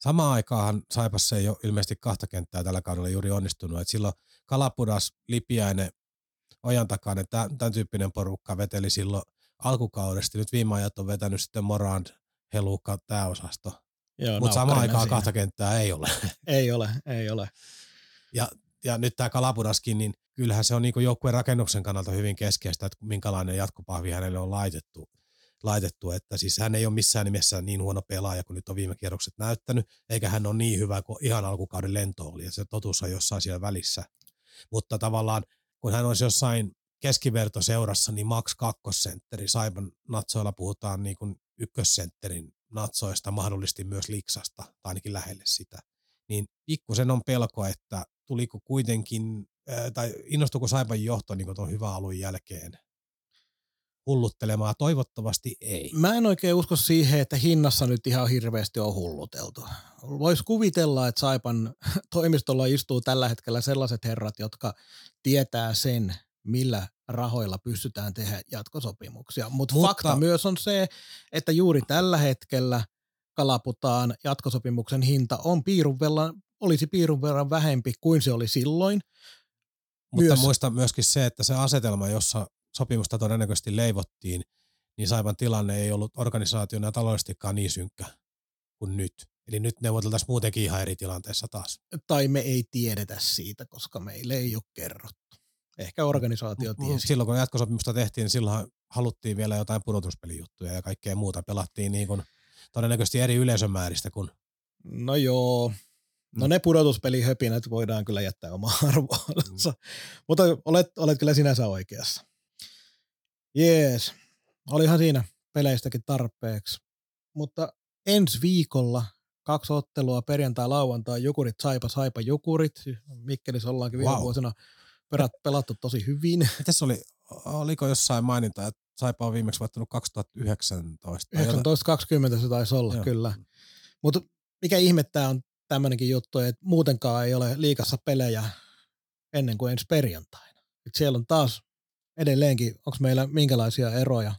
Samaan aikaan Saipassa ei ole ilmeisesti kahta kenttää tällä kaudella juuri onnistunut. Et silloin Kalapudas, Lipiäinen, Ojan takainen, tämän, tyyppinen porukka veteli silloin alkukaudesta. Nyt viime ajat on vetänyt sitten Morand, Helukka, tämä osasto. Mutta samaan aikaan siinä. kahta kenttää ei ole. Ei ole, ei ole. Ja, ja nyt tämä Kalapudaskin, niin kyllähän se on niin joukkueen rakennuksen kannalta hyvin keskeistä, että minkälainen jatkopahvi hänelle on laitettu laitettu, että siis hän ei ole missään nimessä niin huono pelaaja kuin nyt on viime kierrokset näyttänyt, eikä hän ole niin hyvä kuin ihan alkukauden lento oli, ja se totuus on jossain siellä välissä. Mutta tavallaan, kun hän olisi jossain keskivertoseurassa, niin max kakkosentteri, Saiban natsoilla puhutaan niin kuin ykkössentterin natsoista, mahdollisesti myös liksasta, tai ainakin lähelle sitä. Niin pikkusen on pelko, että tuliko kuitenkin, tai innostuiko Saiban johto niin tuon hyvän alun jälkeen hulluttelemaan? Toivottavasti ei. Mä en oikein usko siihen, että hinnassa nyt ihan hirveästi on hulluteltu. Voisi kuvitella, että Saipan toimistolla istuu tällä hetkellä sellaiset herrat, jotka tietää sen, millä rahoilla pystytään tehdä jatkosopimuksia. Mut Mutta fakta myös on se, että juuri tällä hetkellä Kalaputaan jatkosopimuksen hinta on piirun verran, olisi piirun verran vähempi kuin se oli silloin. Mutta myös, muista myöskin se, että se asetelma, jossa sopimusta todennäköisesti leivottiin, niin Saivan tilanne ei ollut organisaationa taloudellisestikaan niin synkkä kuin nyt. Eli nyt neuvoteltaisiin muutenkin ihan eri tilanteessa taas. Tai me ei tiedetä siitä, koska meille ei ole kerrottu. Ehkä organisaatio tiesi. Silloin kun jatkosopimusta tehtiin, niin silloin haluttiin vielä jotain pudotuspelijuttuja ja kaikkea muuta. Pelattiin niin kuin todennäköisesti eri yleisömääristä kuin... No joo, No ne pudotuspelihöpinät voidaan kyllä jättää oma arvoonsa, mm. mutta olet, olet kyllä sinänsä oikeassa. Jees, olihan siinä peleistäkin tarpeeksi. Mutta ensi viikolla kaksi ottelua, perjantai, lauantai, Jukurit, Saipa, Saipa, Jukurit. Mikkelissä ollaankin viime wow. vuosina perat, pelattu tosi hyvin. Mitäs oli, oliko jossain maininta, että Saipa on viimeksi voittanut 2019? 1920 se taisi olla, Joo. kyllä. Mutta mikä ihmettää on tämmöinenkin juttu, että muutenkaan ei ole liikassa pelejä ennen kuin ensi perjantaina. Et siellä on taas edelleenkin, onko meillä minkälaisia eroja?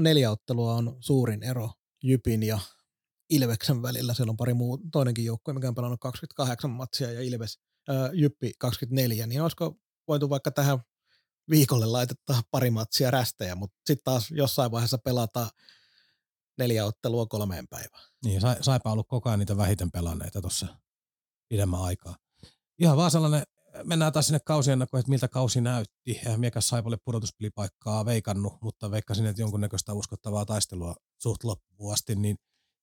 Neljä ottelua on suurin ero Jypin ja Ilveksen välillä. Siellä on pari muu, toinenkin joukkue, mikä on pelannut 28 matsia ja Ilves, ää, Jyppi 24, niin olisiko voitu vaikka tähän viikolle laitetta pari matsia rästejä, mutta sitten taas jossain vaiheessa pelata neljä ottelua kolmeen päivään. Niin, sa, saipa ollut koko ajan niitä vähiten pelanneita tuossa pidemmän aikaa. Ihan vaan sellainen mennään taas sinne kausiennakkoon, että miltä kausi näytti. Eihän miekäs Saipalle pudotuspelipaikkaa veikannut, mutta veikkasin, että jonkunnäköistä uskottavaa taistelua suht loppuun asti, niin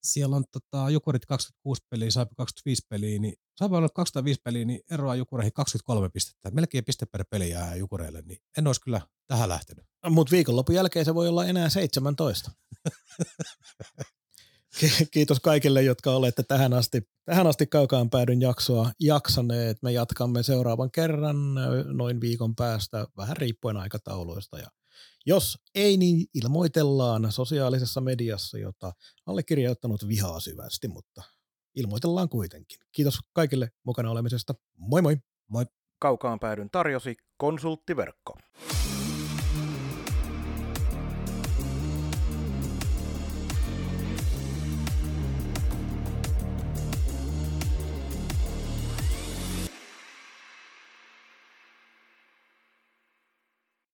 siellä on tota, Jukurit 26 peliä, Saipa 25 peliä, niin Saipa on 205 peliä, niin eroa Jukureihin 23 pistettä. Melkein piste per peli jää Jukureille, niin en olisi kyllä tähän lähtenyt. Mutta viikonlopun jälkeen se voi olla enää 17. Kiitos kaikille, jotka olette tähän asti, tähän asti kaukaan päädyn jaksoa jaksaneet. Me jatkamme seuraavan kerran noin viikon päästä, vähän riippuen aikatauluista. Ja jos ei, niin ilmoitellaan sosiaalisessa mediassa, jota allekirjoittanut vihaa syvästi, mutta ilmoitellaan kuitenkin. Kiitos kaikille mukana olemisesta. Moi moi! Moi! Kaukaan päädyn tarjosi konsulttiverkko.